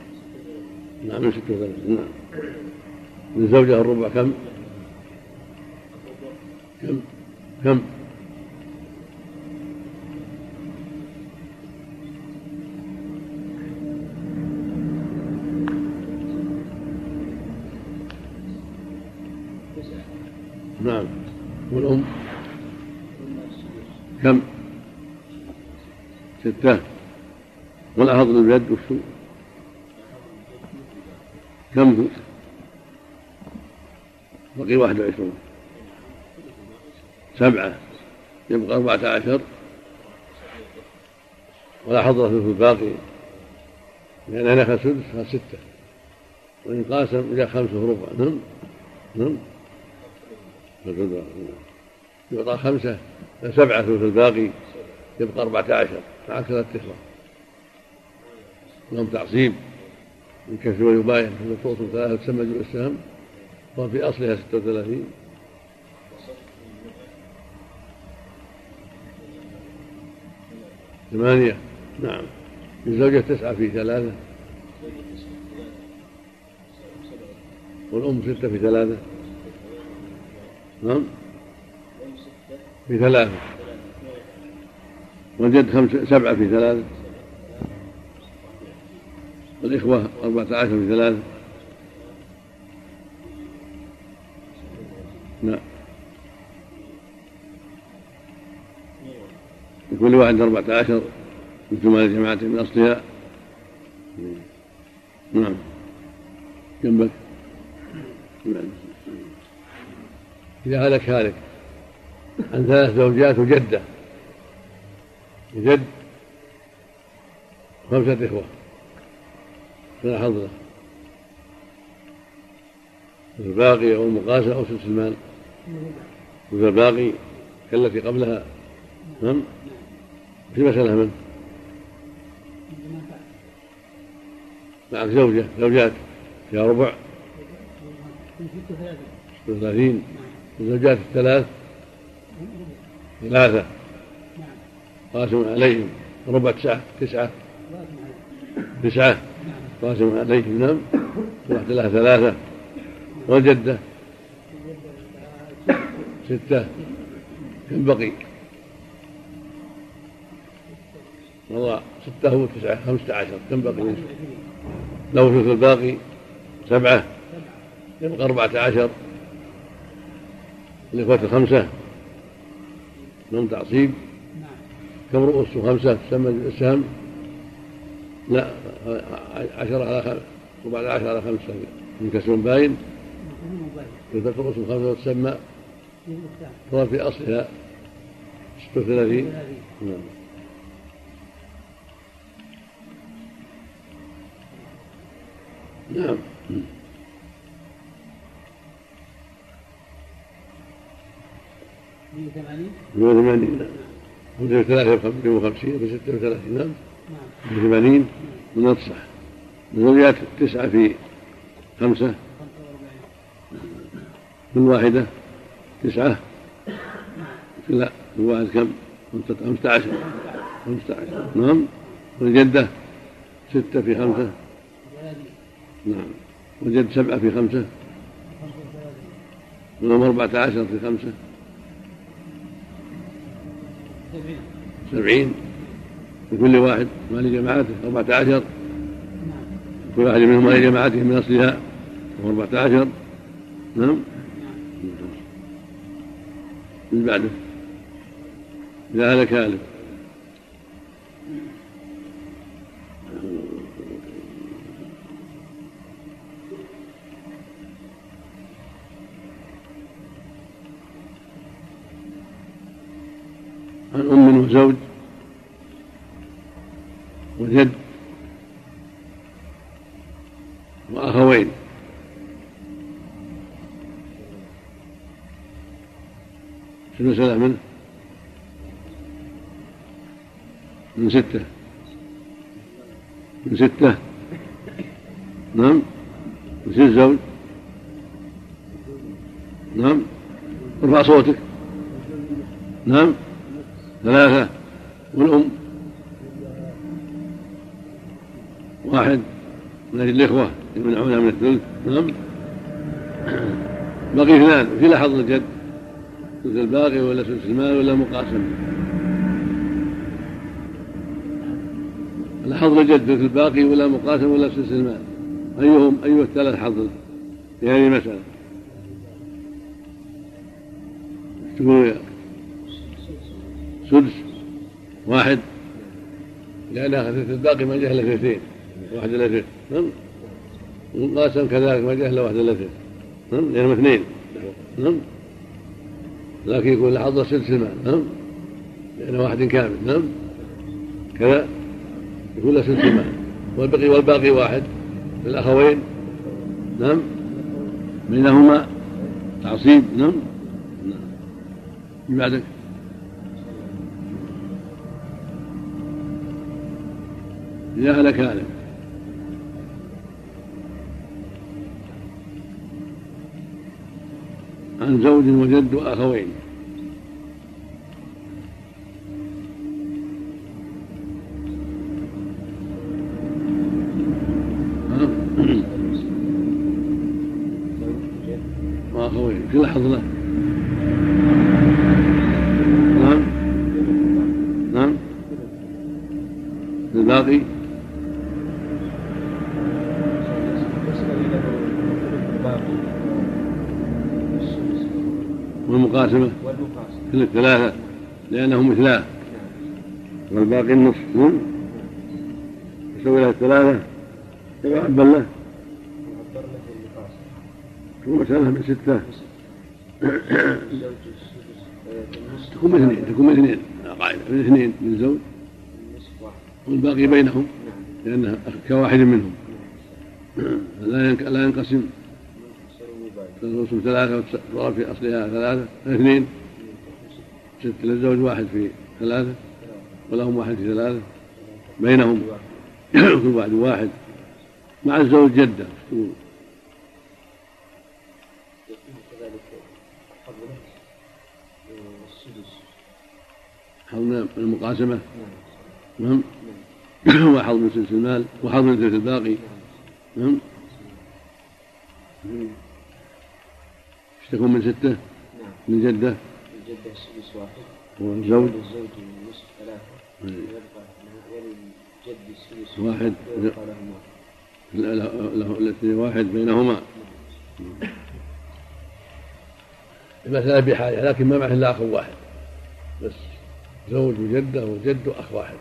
نعم من ستة وثلاثين. نعم. لزوجها الربع كم؟ كم؟ كم؟ نعم والأم كم؟ ستة والأحض اليد وشو؟ كم بقي واحد وعشرون. سبعة. يبقى أربعة عشر. ولا حضرة في الباقي. لأن هناك سدس فستة وإن قاسم إلى خمسة ربع. نعم. نعم. يعطى خمسة. سبعة ثلث الباقي. يبقى أربعة عشر. هكذا التسرة لهم تعصيب يكفي ويباين النصوص ثلاثة تسمى جزء السهم. وفي أصلها ستة وثلاثين. ثمانية. نعم. الزوجة تسعة في ثلاثة. والأم ستة في ثلاثة. نعم. في ثلاثة. والجد خمسة سبعة في ثلاثة والإخوة أربعة عشر في ثلاثة نعم لكل واحد أربعة عشر من ثمان جماعة من أصلها. نعم. جنبك. إذا هلك هالك. عن ثلاث زوجات وجدة جد خمسة إخوة فلا حظ الباقي أو المقاسة أو سلسلمان. الباقي كالتي قبلها. نعم. في مسألة من؟ معك زوجة. زوجات. فيها ربع. ثلاثين. الزوجات الثلاث. ثلاثة. قاسم عليهم. ربع تسعة تسعة. تسعة. قاسم عليهم نعم. واحدة لها ثلاثة. والجدة. ستة. كم بقي؟ مضى ستة وتسعة خمسة عشر. كم بقي. لو ثلث الباقي سبعة. يبقى أربعة عشر. الإخوة الخمسة. من تعصيب. كم رؤوس؟ خمسة تسمى السهم لا عشرة على خمسة وبعد عشرة على خمسة. من كسر باين إذا رؤوس خمسة تسمى في أصلها ستة وثلاثين. نعم. نعم. مئة وثمانين. مئة وثمانين. نعم. ثلاثة وخمسين بستة وثلاثين نعم. مئة وثمانين من الصح الزوجات تسعة في خمسة. من واحدة تسعة. لا من واحد كم؟ خمسة عشر خمسة عشر نعم. والجدة ستة في خمسة. نعم. وجد سبعة في خمسة. ونعم أربعة عشر في خمسة. سبعين. لكل واحد ما لجماعته أربعة عشر. كل واحد منهم ما لجماعته من أصلها وأربعة عشر. نعم. من بعده. إذا هلك هالك عن أم وزوج وجد وأخوين. شو المسألة منه؟ من ستة. من ستة. نعم. من ست زوج. نعم. ارفع صوتك. نعم. ثلاثة والأم. واحد. من أجل الإخوة يمنعونها من الثلث نعم [coughs] بقي اثنان في لحظ الجد ثلث الباقي ولا ثلث المال ولا مقاسم الحظ الجد ثلث الباقي ولا مقاسم ولا ثلث المال. أيهم أيها الثلاث حظ. في هذه المسألة سدس واحد. لأن ثلث الباقي ما جهل اثنتين واحد إلى اثنين. نعم. والقاسم كذلك ما جهل واحد إلى اثنين. نعم. لأنهم اثنين. نعم. لكن يكون الحظ سدس المال نعم. لأن واحد كامل. نعم. كذا. يكون له سدس المال والباقي والباقي واحد. الأخوين. نعم. بينهما تعصيب. نعم. نعم. بعدك يا هلك هلك عن زوج وجد وأخوين ستة تكون من اثنين تكون من اثنين قاعدة. من اثنين من زوج. والباقي بينهم لأنها كواحد منهم. لا ينقسم. الرسم ثلاثة والضرب في أصلها ثلاثة اثنين. ست للزوج واحد في ثلاثة. ولهم واحد في ثلاثة. بينهم [coughs] كل واحد واحد. مع الزوج جدة حظ من المقاسمة. نعم [coughs] وحظ من سلس المال وحظ من ثلث الباقي. نعم تكون من ستة؟ من جدة؟ الجدة السدس واحد. والزوج؟ للزوج النصف ثلاثة. ويبقى وللجد السدس واحد. ويبقى لهم واحد بينهما. المسألة بحاجة لكن ما معه إلا أخ واحد. بس. زوج وجدة وجد وأخ واحد.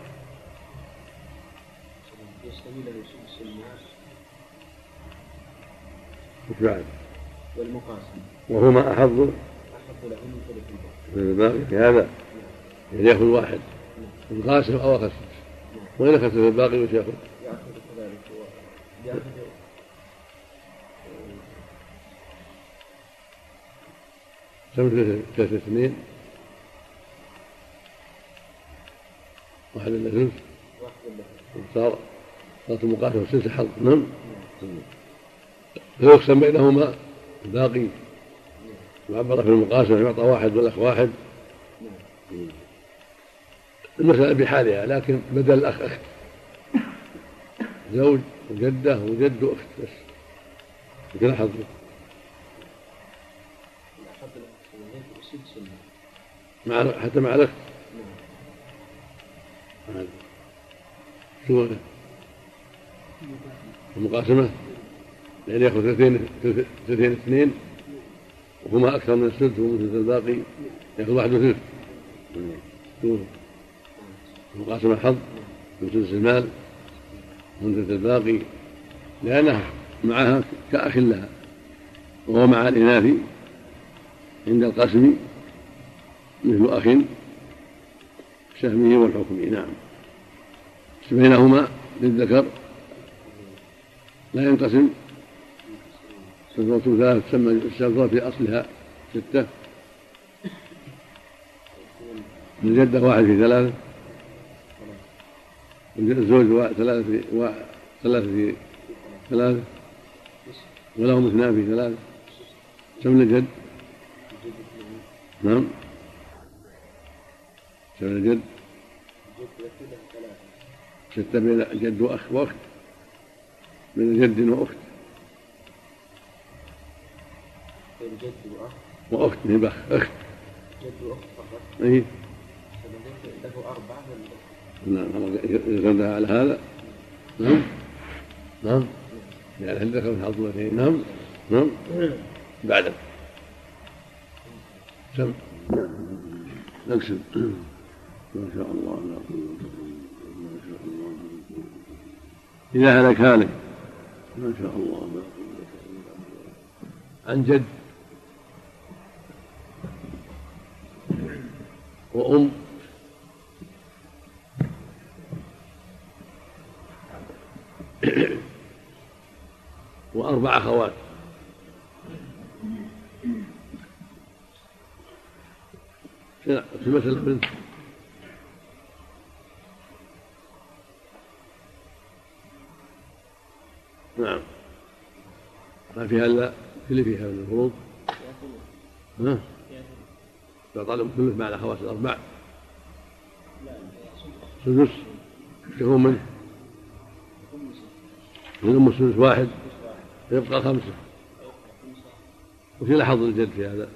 وش بعد والمقاسم وهما أحظ أحب. له من ثلث الباقي. من الباقي هذا. يعني يأخذ واحد. القاسم أو أخذ وين أخذ الباقي وش يأخذ؟ يأخذ كذلك يأخذ سمت ثلاثة اثنين واحد إلا ثلث صار صارت المقاسمة ست حظ نعم. فيقسم بينهما الباقي. معبرة في المقاسمة يعطى واحد والأخ واحد. المسألة بحالها لكن بدل الأخ أخت. زوج وجدة وجد وأخت بس. مثل حظ الأحب له الجد سدس الناس مع حتى مع الأخت. المقاسمة يعني يأخذ ثلثين ثلثين اثنين وهما أكثر من الثلث ومن الباقي يأخذ واحد وثلث. المقاسمة حظ من ثلث المال ومن ثلث الباقي لأنها معها كأخ لها وهو مع الإناث عند القسم مثل أخ سهمه والحكم نعم. بينهما للذكر لا ينقسم. سلطة ثلاث تسمى السلطة في أصلها ستة. الجدة واحد في ثلاثة. الزوج ثلاثة في ثلاثة في ثلاثة. ولهم اثنان في ثلاثة. كم الجد؟ نعم. الجد؟ ثلاثة ستة بين جد وأخ وأخت؟ بين جد وأخت. بين جد وأخ. وأخت من بخ أخت. جد وأخت فقط. فالذي له أربعة نعم يزودها على هذا. نعم. نعم. يعني هل ذكر حظ نعم. نعم. بعد. سم نقسم ما شاء الله ما شاء الله إذا هلك هالك. ما شاء الله لا عن جد. وأم. وأربع أخوات. في مسألة بنت نعم. ما فيها إلا اللي فيها من الفروض. ها؟ تعطى ثلث مع الأخوات الأربع. سدس. يكون منه من أم السدس واحد. يبقى خمسة. وفي لحظ الجد في هذا؟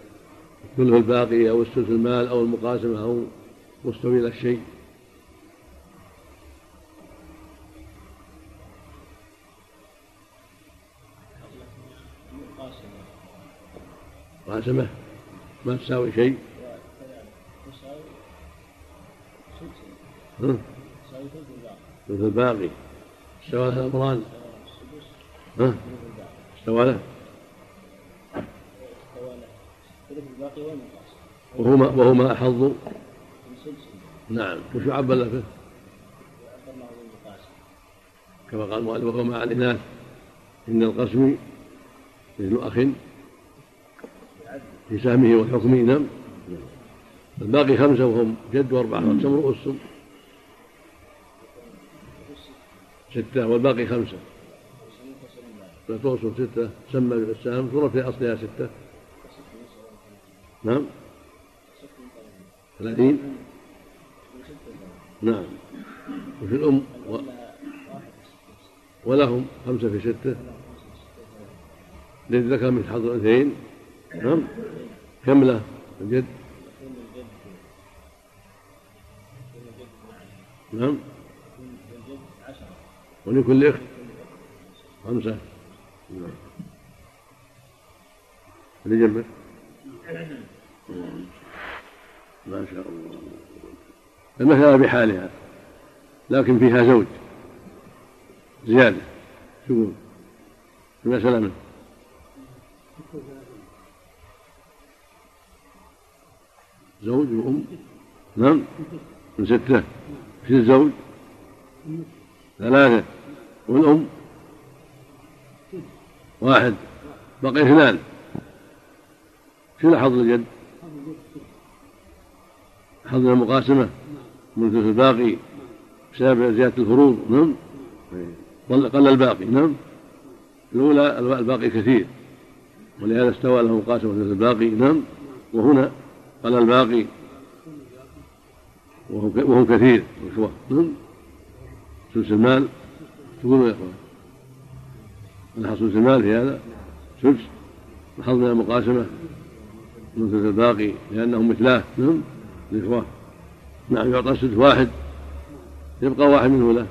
كله الباقي أو السدس المال أو المقاسمة أو مستوي الشيء مقاسمة ما تساوي شيء؟ مثل الباقي. استوى له الأمران؟ استوى له. وهما وهما أحظ. نعم. وش به وأخرناه بالمقاس كما قال المؤلف وهو مع الإناث إن القسم ابن أخ في سهمه وحكمه نعم. الباقي خمسة وهم جد وأربعة وكم رؤوسهم ستة والباقي خمسة. فتوصل ستة سمى بالسهم صورة في أصلها ستة. نعم. ثلاثين. نعم. وفي الأم و... ولهم خمسة في ستة. للذكر من حظ الأنثيين. نعم. كم له الجد نعم. ولكل اخت خمسة. نعم. اللي جنبك. ما شاء الله. المسألة بحالها. لكن فيها زوج. زيادة. شو المسألة منه زوج وأم. نعم. من ستة. في الزوج؟ ثلاثة. والأم؟ واحد. بقي اثنان شنو حظ الجد؟ حظ المقاسمة. من ثلث الباقي. بسبب زيادة الفروض. نعم. قل الباقي. نعم. الأولى الباقي كثير. ولهذا استوى له مقاسمة ثلث الباقي. نعم. وهنا قل الباقي وهم كثير الإخوة نعم. سدس المال. تقولوا يا إخوان. من سدس المال في هذا. سدس من المقاسمة من ثلث الباقي لأنهم مثلاه. نعم. الإخوة نعم يعطى السدس واحد. يبقى واحد منه له.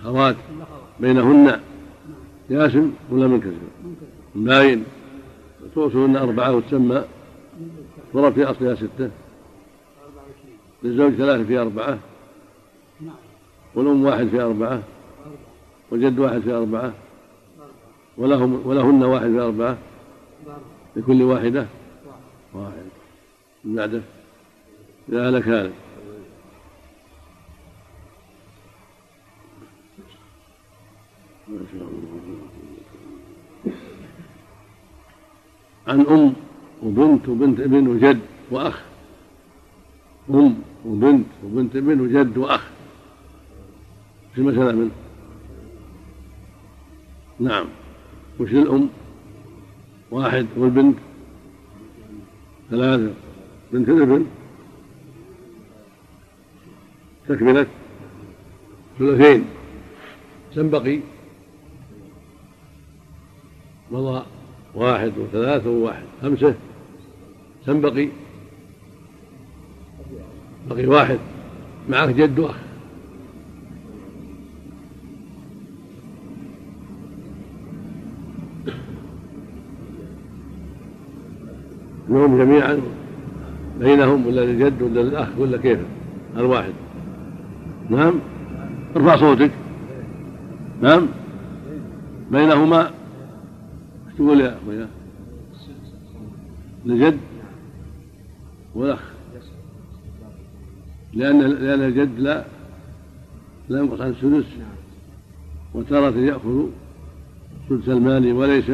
أخوات بينهن. ياسم ولا منكسر؟ باين. توصلهن أربعة وتسمى. ضرب في أصلها ستة. للزوج ثلاثة في أربعة. والأم واحد في أربعة. والجد واحد في أربعة. ولهم ولهن واحد في أربعة. لكل واحدة. واحد. من بعده إذا هلك هالك. ما شاء الله. عن أم وبنت وبنت ابن وجد وأخ. أم وبنت وبنت ابن وجد وأخ. في المسألة منه؟ نعم. وش الأم واحد. والبنت؟ ثلاثة. بنت الابن؟ تكملة؟ ثلثين. كم بقي؟ مضى. واحد وثلاثة وواحد. خمسة؟ كم بقي؟ بقي واحد معك جد وأخ. انهم جميعا بينهم ولا للجد ولا للأخ ولا كيف؟ الواحد. نعم؟ ارفع صوتك. نعم؟ بينهما. تقول يا أخويا؟ للجد؟ والاخ لأن لأن الجد لا لا ينقص عن السدس. وتارة يأخذ سدس المال وليس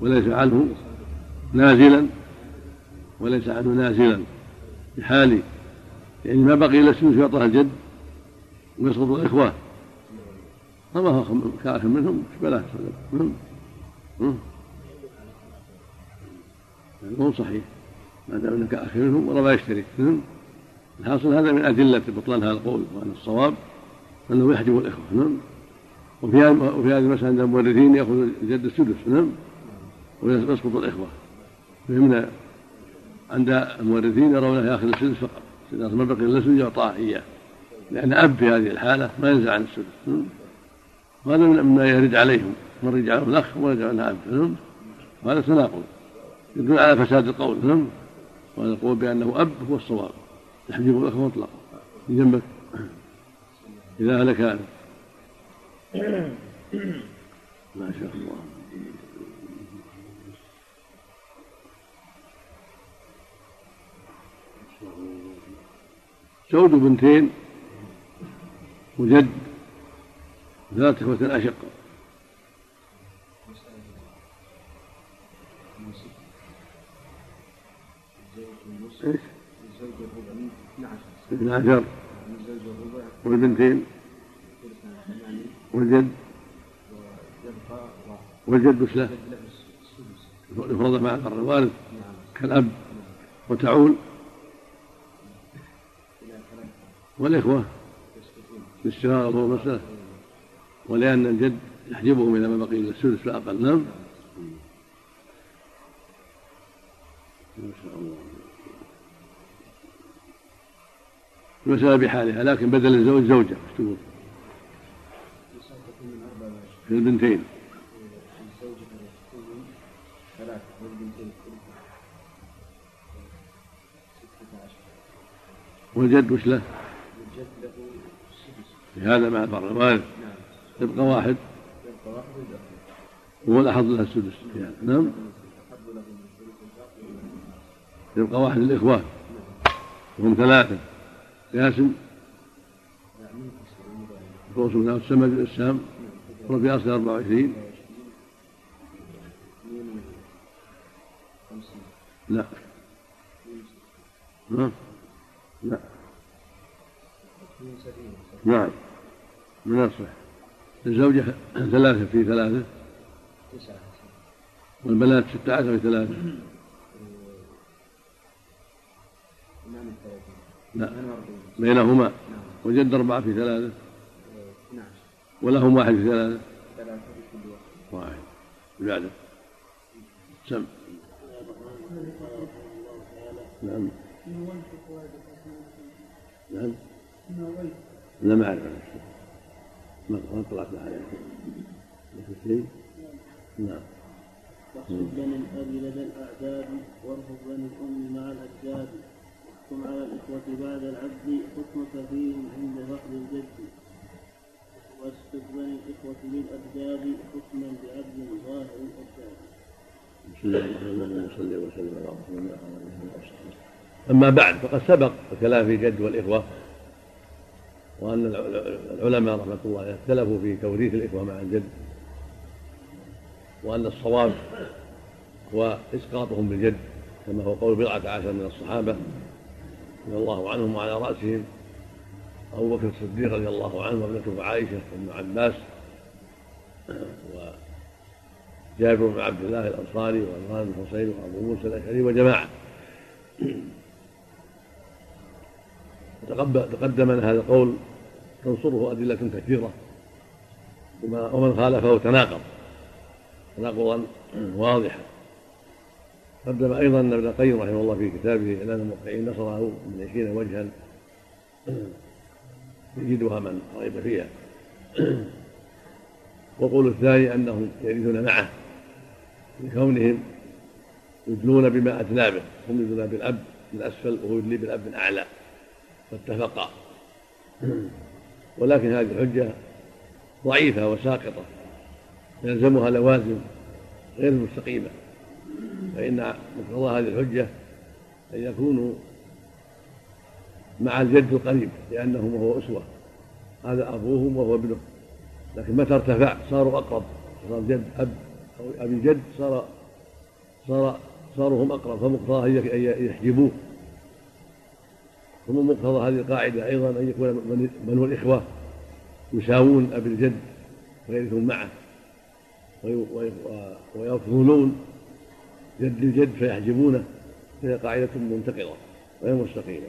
وليس عنه نازلا. وليس عنه نازلا. في حال يعني ما بقي إلا السدس يعطى الجد ويسقط الإخوة. فما هو كأخ منهم؟ بلاه يعني مو صحيح. ما دام إنك اخ منهم ولا ما يشترك الحاصل هذا من أدلة بطلان هذا القول وأن الصواب أنه يحجب الإخوة. نعم وفي هذه المسألة عند المورثين يأخذ الجد السدس. نعم ويسقط الإخوة. فهمنا؟ عند المورثين يرونه يأخذ السدس فقط. إذا ما بقي إلا السدس يعطاه اياه لأن أب في هذه الحالة ما ينزل عن السدس. وهذا مما يرد عليهم. من رجع له الأخ ورجع له اب وهذا تناقض يدل على فساد القول. وهذا القول بأنه أب هو الصواب. يحجب الاخ مطلقا جنبك إذا هلك هذا. ما شاء الله. زوج بنتين. وجد ثلاثة إخوة أشقة اثنى عشر والبنتين. والجد. والجد له؟ يفرض مع الوالد كالأب وتعول. والإخوة. بالاشتراك هو مسألة. ولأن الجد يحجبهم إذا ما بقي إلا السدس فأقل نعم. ما شاء الله. المسألة بحالها لكن بدل الزوج زوجة تقول؟ في البنتين. والجد وش له؟ في هذا مع الفرع الوارث يبقى واحد. هو الأحظ له السدس. نعم. يبقى واحد للإخوان. وهم ثلاثة. قاسم رؤوس من السمد السام ربي أصل 24 لا. نعم لا. نعم. من الصح الزوجة ثلاثة في ثلاثة. والبنات ستة عشر في ثلاثة. لا. بينهما وجد أربعة في ثلاثة ولهم واحد في ثلاثة واحد. بعده سم. نعم. نعم. لا ما أعرف. ما طلعت عليه شيء. نعم. واحسب بني الأب لدى الأعداد وارفض بني الأم مع الأجداد. واحكم على الإخوة بعد العبد حكمك فيهم عند فقد الجد. واسقط بني الإخوة بالأجداد حكما بعبد ظاهر الأجداد بسم الله الرحمن وسلم على رسول الله أما بعد فقد سبق الكلام في الجد والإخوة وأن العلماء رحمة الله اختلفوا في توريث الإخوة مع الجد وأن الصواب هو إسقاطهم بالجد كما هو قول بضعة عشر من الصحابة. رضي الله عنهم وعلى رأسهم أبو بكر الصديق رضي الله عنه وابنته عائشة وابن عباس جابر بن عبد الله الأنصاري وعمران بن حسين وأبو موسى الأشعري وجماعة. تقدم أن هذا القول تنصره أدلة كثيرة. ومن خالفه تناقض. تناقضا واضحا. قدم أيضا ابن القيم رحمه الله في كتابه إعلان الموقعين نصره من عشرين وجها. يجدها من رغب فيها. والقول الثاني أنهم يرثون معه لكونهم يدلون بما ادلى به. هم يدلون بالأب من اسفل وهو يدلي بالأب من اعلى فاتفقا. ولكن هذه الحجة ضعيفة وساقطة. يلزمها لوازم غير مستقيمة. فإن مقتضى هذه الحجة أن يكونوا مع الجد القريب لأنهم وهو أسوة. هذا أبوهم وهو ابنه. لكن متى ارتفع؟ صاروا أقرب. صار جد أب أو أبي جد صار صار صاروا هم أقرب فمقتضاه أن يحجبوه. ثم مقتضى هذه القاعدة أيضا أن يكون بنو الإخوة. يساوون أبي الجد ويرثون معه. ويفضلون جد الجد فيحجبونه فهي قاعدة منتقضة غير مستقيمة.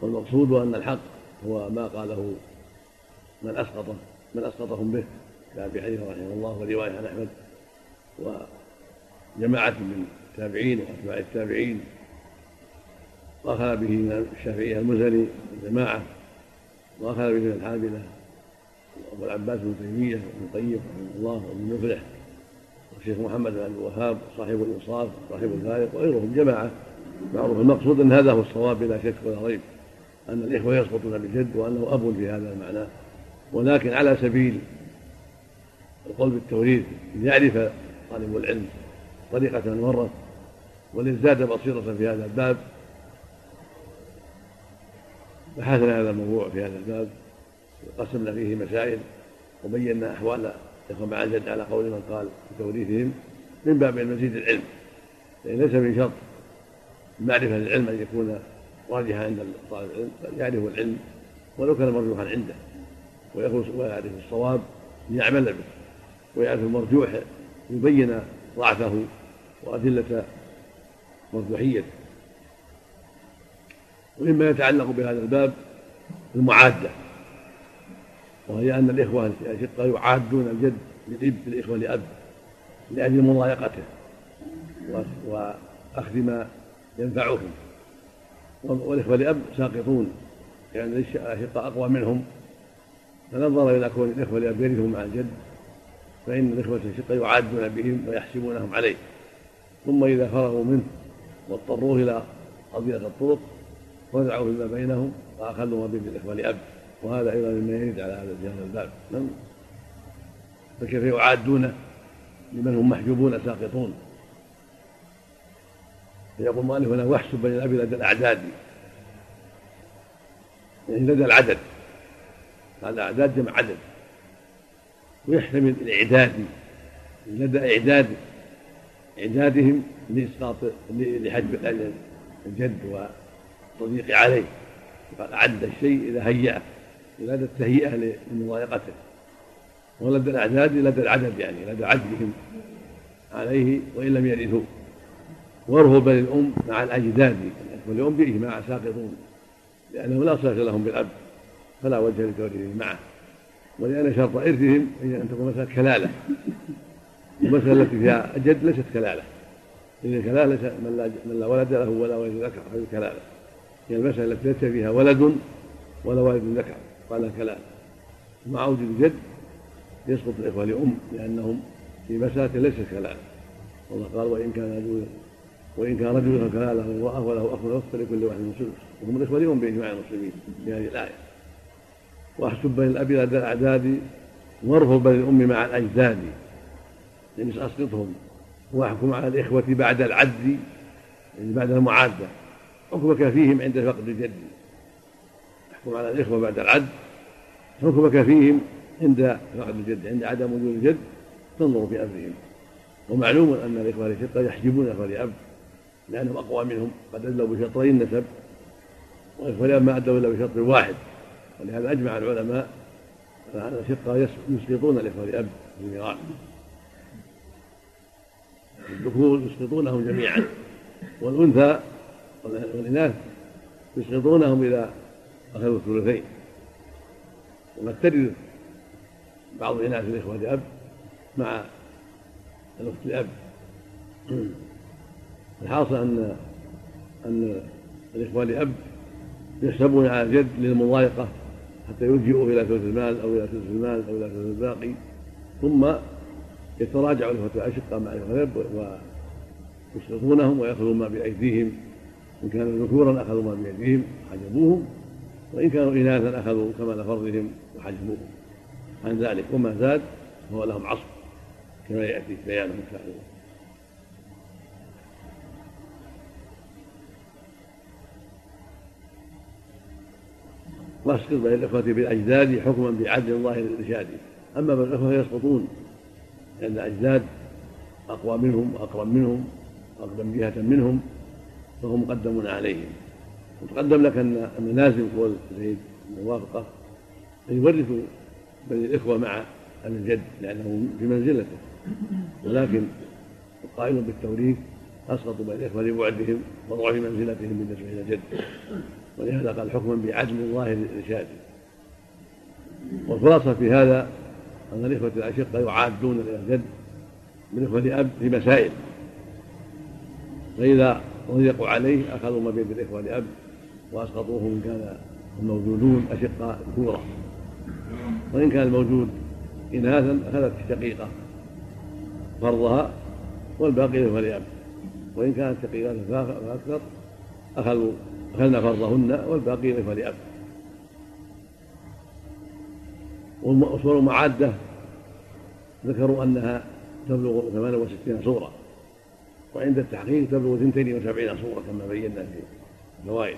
والمقصود أن الحق هو ما قاله من أسقطه من أسقطهم به كأبي حنيفة رحمه الله ورواية عن أحمد وجماعة من التابعين وأتباع التابعين. وأخذ به من الشافعية المزني جماعة وأخذ به من الحابلة أبو العباس بن تيمية وابن القيم رحمه الله وابن مفلح والشيخ محمد بن عبد الوهاب صاحب الانصاف صاحب الفارق وغيرهم جماعة. معروف المقصود أن هذا هو الصواب بلا شك ولا ريب أن الإخوة يسقطون بالجد وأنه أب في هذا المعنى. ولكن على سبيل القول بالتوريث ليعرف طالب العلم طريقة المورث وليزداد بصيرة في هذا الباب. بحثنا هذا الموضوع في هذا الباب وقسمنا فيه مسائل وبينا أحوال يكون مع الجد على قول من قال في توريثهم من باب المزيد العلم. لأن ليس من شرط معرفة العلم أن يكون راجحا عند طالب العلم بل يعرف العلم ولو كان مرجوحا عنده ويعرف الصواب ليعمل به ويعرف المرجوح يبين ضعفه وأدلة مرجوحيته. ومما يتعلق بهذا الباب المعادة. وهي أن الإخوة الأشقة يعادون الجد للإب الإخوة لأب لأجل مضايقته وأخذ ما ينفعهم. والإخوة لأب ساقطون يعني الأشقة أقوى منهم. فنظر إلى كون الإخوة لأب يرثهم مع الجد فإن الإخوة الأشقة يعادون بهم ويحسبونهم عليه. ثم إذا فرغوا منه واضطروه إلى قضية الطرق ونزعوا فيما بينهم وأخذوا ما بين الإخوة لأب. وهذا أيضا مما يرد على هذا هذا الباب نعم. فكيف يعادون لمن هم محجوبون ساقطون؟ فيقول المؤلف هنا واحسب بين الأب لدى الأعداد. يعني لدى العدد. الأعداد جمع عدد. ويحتمل الإعداد. لدى إعداد. إعدادهم لإسقاط لحجب الجد والتضييق عليه. قال أعد الشيء إذا هيأه لدى التهيئة لمضايقته. ولدى الأعداد لدى العدد يعني لدى عدلهم عليه وإن لم يرثوا وارهوا بني الأم مع الأجداد. والأم بإجماع ساقطون لأنه لا صلة لهم بالأب فلا وجه لتوريثهم معه. ولأن شرط إرثهم هي أن تكون مسألة كلالة. المسألة التي فيها الجد ليست كلالة. إن الكلالة ليس من لا, من لا ولد له ولا ولد ذكر هذه الكلالة هي المسألة التي ليس فيها ولد ولا والد ذكر. قال كلام. مع وجود الجد يسقط الإخوة لأم لأنهم في مسألة ليست كلام. والله قال وإن كان رجل وإن كان رجل فكان له امرأة وله أخ أخت فلكل واحد من سدس وهم الإخوة لأم بإجماع المسلمين في هذه الآية. واحسب بين الأب لدى الأعداد وارفض بين الأم مع الأجداد يعني أسقطهم وأحكم على الإخوة بعد العد يعني بعد المعادة. حكمك فيهم عند فقد الجد. يحكم على الإخوة بعد العد. حكمك فيهم عند فقد الجد عند عدم وجود الجد تنظر في أمرهم. ومعلوم أن الإخوة الشقة يحجبون الإخوة لأب لأنهم أقوى منهم قد أدلوا بشطري النسب والإخوة لأب ما أدلوا إلا بشطر واحد ولهذا أجمع العلماء على أن الشقة يسقطون الإخوة لأب في الميراث الذكور يسقطونهم جميعا والأنثى والإناث يسقطونهم إذا أخذوا الثلثين. وقد ترد بعض إناث الإخوة لأب مع الأخت لأب الحاصل أن أن الإخوة لأب يحسبون على الجد للمضايقة حتى يلجئوا إلى ثلث المال أو إلى ثلث المال أو إلى ثلث الباقي ثم يتراجع الإخوة الأشقاء مع الأب ويسقطونهم ويأخذون ما بأيديهم. إن كانوا ذكورا أخذوا ما بأيديهم وحجبوهم وإن كانوا إناثا أخذوا كمال فرضهم. وحجبوهم عن ذلك. وما زاد فهو لهم عصر كما يأتي بيانه إن شاء الله. واسقط بين الإخوة بالأجداد حكما بعدل الله لإرشاده أما بالإخوة فيسقطون لأن الأجداد أقوى منهم وأقرب منهم وأقدم جهة منهم فهم مقدمون عليهم. وتقدم لك أن لازم قول زيد الموافقة أن يورثوا بني الإخوة مع الجد لأنه في منزلته. ولكن القائل بالتوريث أسقطوا بين الإخوة لبعدهم وضعف منزلتهم بالنسبة إلى الجد ولهذا قال حكما بعدل الله للإرشاد والخلاصة في هذا أن الإخوة الأشقة يعادون إلى الجد بالإخوة لأب في مسائل. فإذا ضيقوا عليه أخذوا ما بيد الإخوة لأب وأسقطوه إن كان الموجودون أشقاء كورا وإن كان الموجود إناثا أخذت الشقيقة فرضها والباقي له لأب وإن كانت شقيقات فأكثر أخذوا أخذنا فرضهن والباقي له لأب والصور المعادة ذكروا أنها تبلغ 68 صورة وعند التحقيق تبلغ 72 صورة كما بينا في الفوائد.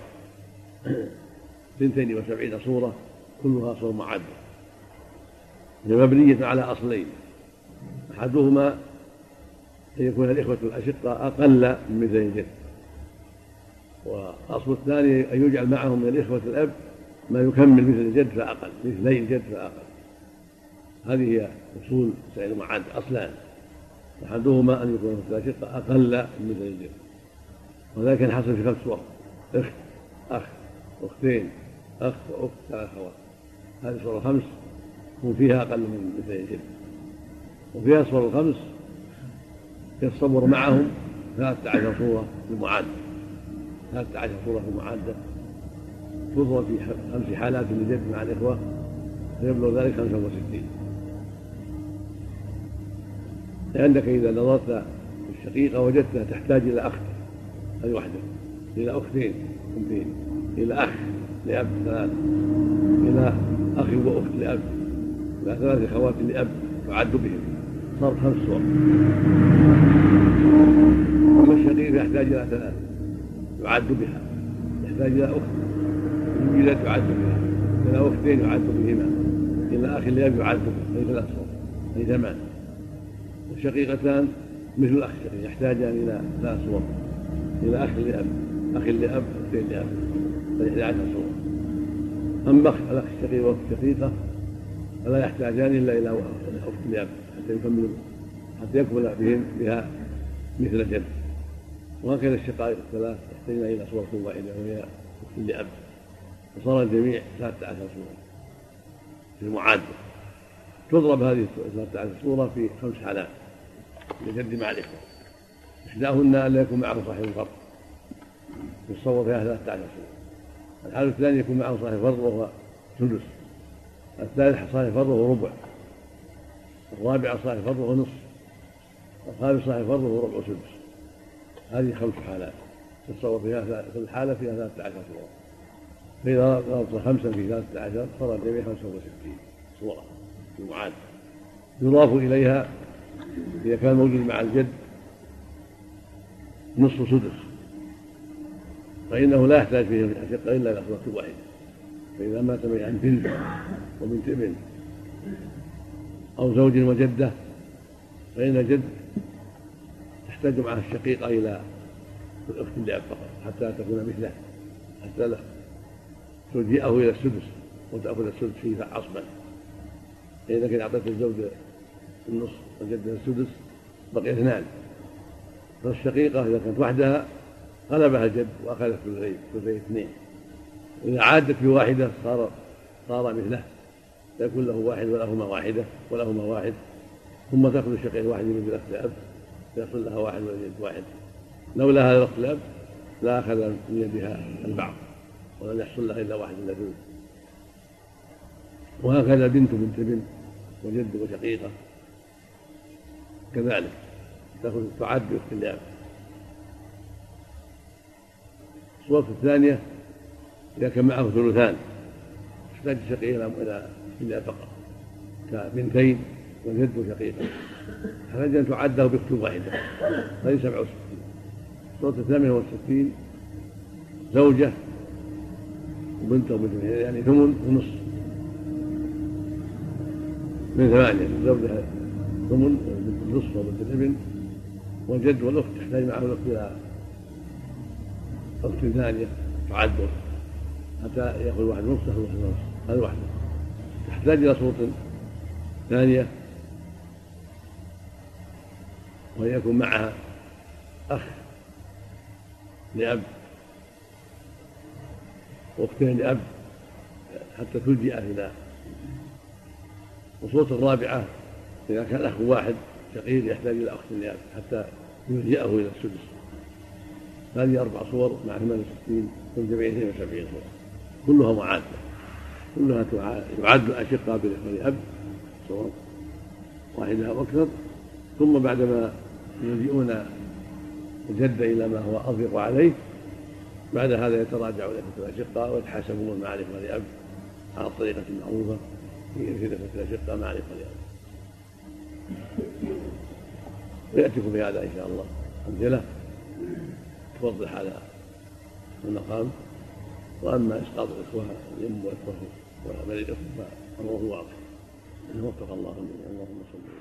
[coughs] 72 صورة كلها صور معدة. هي مبنية على أصلين. أحدهما أن يكون الإخوة الأشقاء أقل من مثل الجد والأصل الثاني أن يجعل معهم من الإخوة الأب ما يكمل مثل الجد فأقل مثلي الجد فأقل. هذه هي أصول سعيد المعاد أصلان. أحدهما أن يكون الأشقاء أقل من مثل الجد وذلك ينحصر في خمس صور أخت أخ أختين أخ وأخت ثلاث أخوات. هذه الصور الخمس هم فيها أقل من مثل الجد وفيها الصور الخمس يتصور معهم ثلاثة عشر صورة المعادة ثلاثة عشر صورة المعادة تضرب في خمس حالات للجد مع الإخوة. فيبلغ ذلك خمسة وستين. لأنك إذا نظرت الشقيقة وجدتها تحتاج إلى أخت. هذه واحدة. إلى أختين اثنتين إلى أخ لأب ثلاث. إلى أخ وأخت لأب إلى ثلاث أخوات لأب يعد بهم. صار خمس صور أما الشقيق يحتاج إلى ثلاث يعد بها. يحتاج إلى أخت. وجدت يعد بها. إلى أختين يعد بهما. إلى أخ لأب يعد به أي ثلاث صور أي ثمان والشقيقتان مثل الأخ. الشقيق يحتاجان إلى ثلاث صور إلى أخ لأب. أخ لأب أختين لأب. فإحدى عشر صورة أما الأخ الشقيق والأخت الشقيقة فلا يحتاجان إلا إلى أخت لأب حتى يكملوا حتى يكمل بهم بها مثل الجد. وهكذا الشقائق الثلاث يحتاجون إلى صورة واحدة وهي أخت لأب. وصار الجميع ثلاثة عشر صورة. في المعادة. تضرب هذه ثلاثة عشر صورة في خمس حالات للجد مع الإخوة. إحداهن أن لا يكون معه صاحب الفرض. يتصور فيها ثلاثة عشر صورة. الحالة الثانية يكون معه صاحب فرض وهو ثلث الثالث صاحب فرض ربع الرابع صاحب فرض نصف الخامس صاحب فرض ربع سدس هذه خمس حالات تتصور فيها كل حالة فيها ثلاثة عشر صورة. فإذا ضربت خمسا في ثلاثة عشر صار الجميع خمسة وستين صورة في المعادة يضاف إليها إذا كان موجود مع الجد نصف سدس. فإنه لا يحتاج فيه الأشقة إلا إلى صورة واحدة. فإذا مات عن بنت وبنت ابن أو زوج وجدة فإن الجد تحتاج معها الشقيقة إلى الأخت لأب فقط حتى تكون مثله حتى لا تلجئه إلى السدس وتأخذ السدس فيه عصبا. فإذا كان أعطيت الزوج النصف وجدها السدس بقي اثنان. فالشقيقة إذا كانت وحدها غلبها الجد وأخذت ثلثي ثلثي اثنين. إذا عادت بواحدة صار صار مثله يكون له واحد ولهما واحدة ولهما واحد ثم تأخذ الشقيقة الواحد من ثلاث الأب فيصل لها واحد ولليد واحد. لولا هذا الأخت الأب لا أخذ من يدها البعض ولم يحصل لها إلا واحد إلا ثلث وهكذا بنت بنت بنت وجد وشقيقة. كذلك تأخذ تعد بأخت الأب الصورة الثانية إذا كان معه ثلثان. يحتاج الشقيق إلى إلى فقط. كبنتين وجد وشقيقة فلجأ أن تعده بأخت واحدة. هذه سبع وستين. الصورة الثامنة والستين. زوجة وبنت وبنت. يعني ثمن ونصف. من ثمانية. الزوجة ثمن وبنت النصف وبنت الابن والجد والأخت. تحتاج معه الأخت إلى أخت ثانية تعد. حتى يأخذ واحد يأخذ واحد نصف هذه واحدة تحتاج إلى صورة ثانية. وأن يكون معها أخ لأب وأختين لأب حتى تلجئ إلى وصورة الرابعة. إذا كان أخ واحد شقيق يحتاج إلى أخت لأب حتى يلجئه إلى السدس. هذه أربع صور مع 68 كل جميع 72 صورة. كلها معادة كلها يعد بالإخوة أب صور واحدة أو أكثر. ثم بعدما يلجئون الجد إلى ما هو أضيق عليه بعد هذا يتراجع إلى الأشقة ويتحاسبون المعرفة لأب على الطريقة المعروفة في فتنة الأشقة معرفة لأب ويأتيكم في هذا إن شاء الله أمثلة توضح هذا المقام. وأما إسقاط الاخوه الام والاخوه الاخوه فامره واضح وفق الله اللهم صل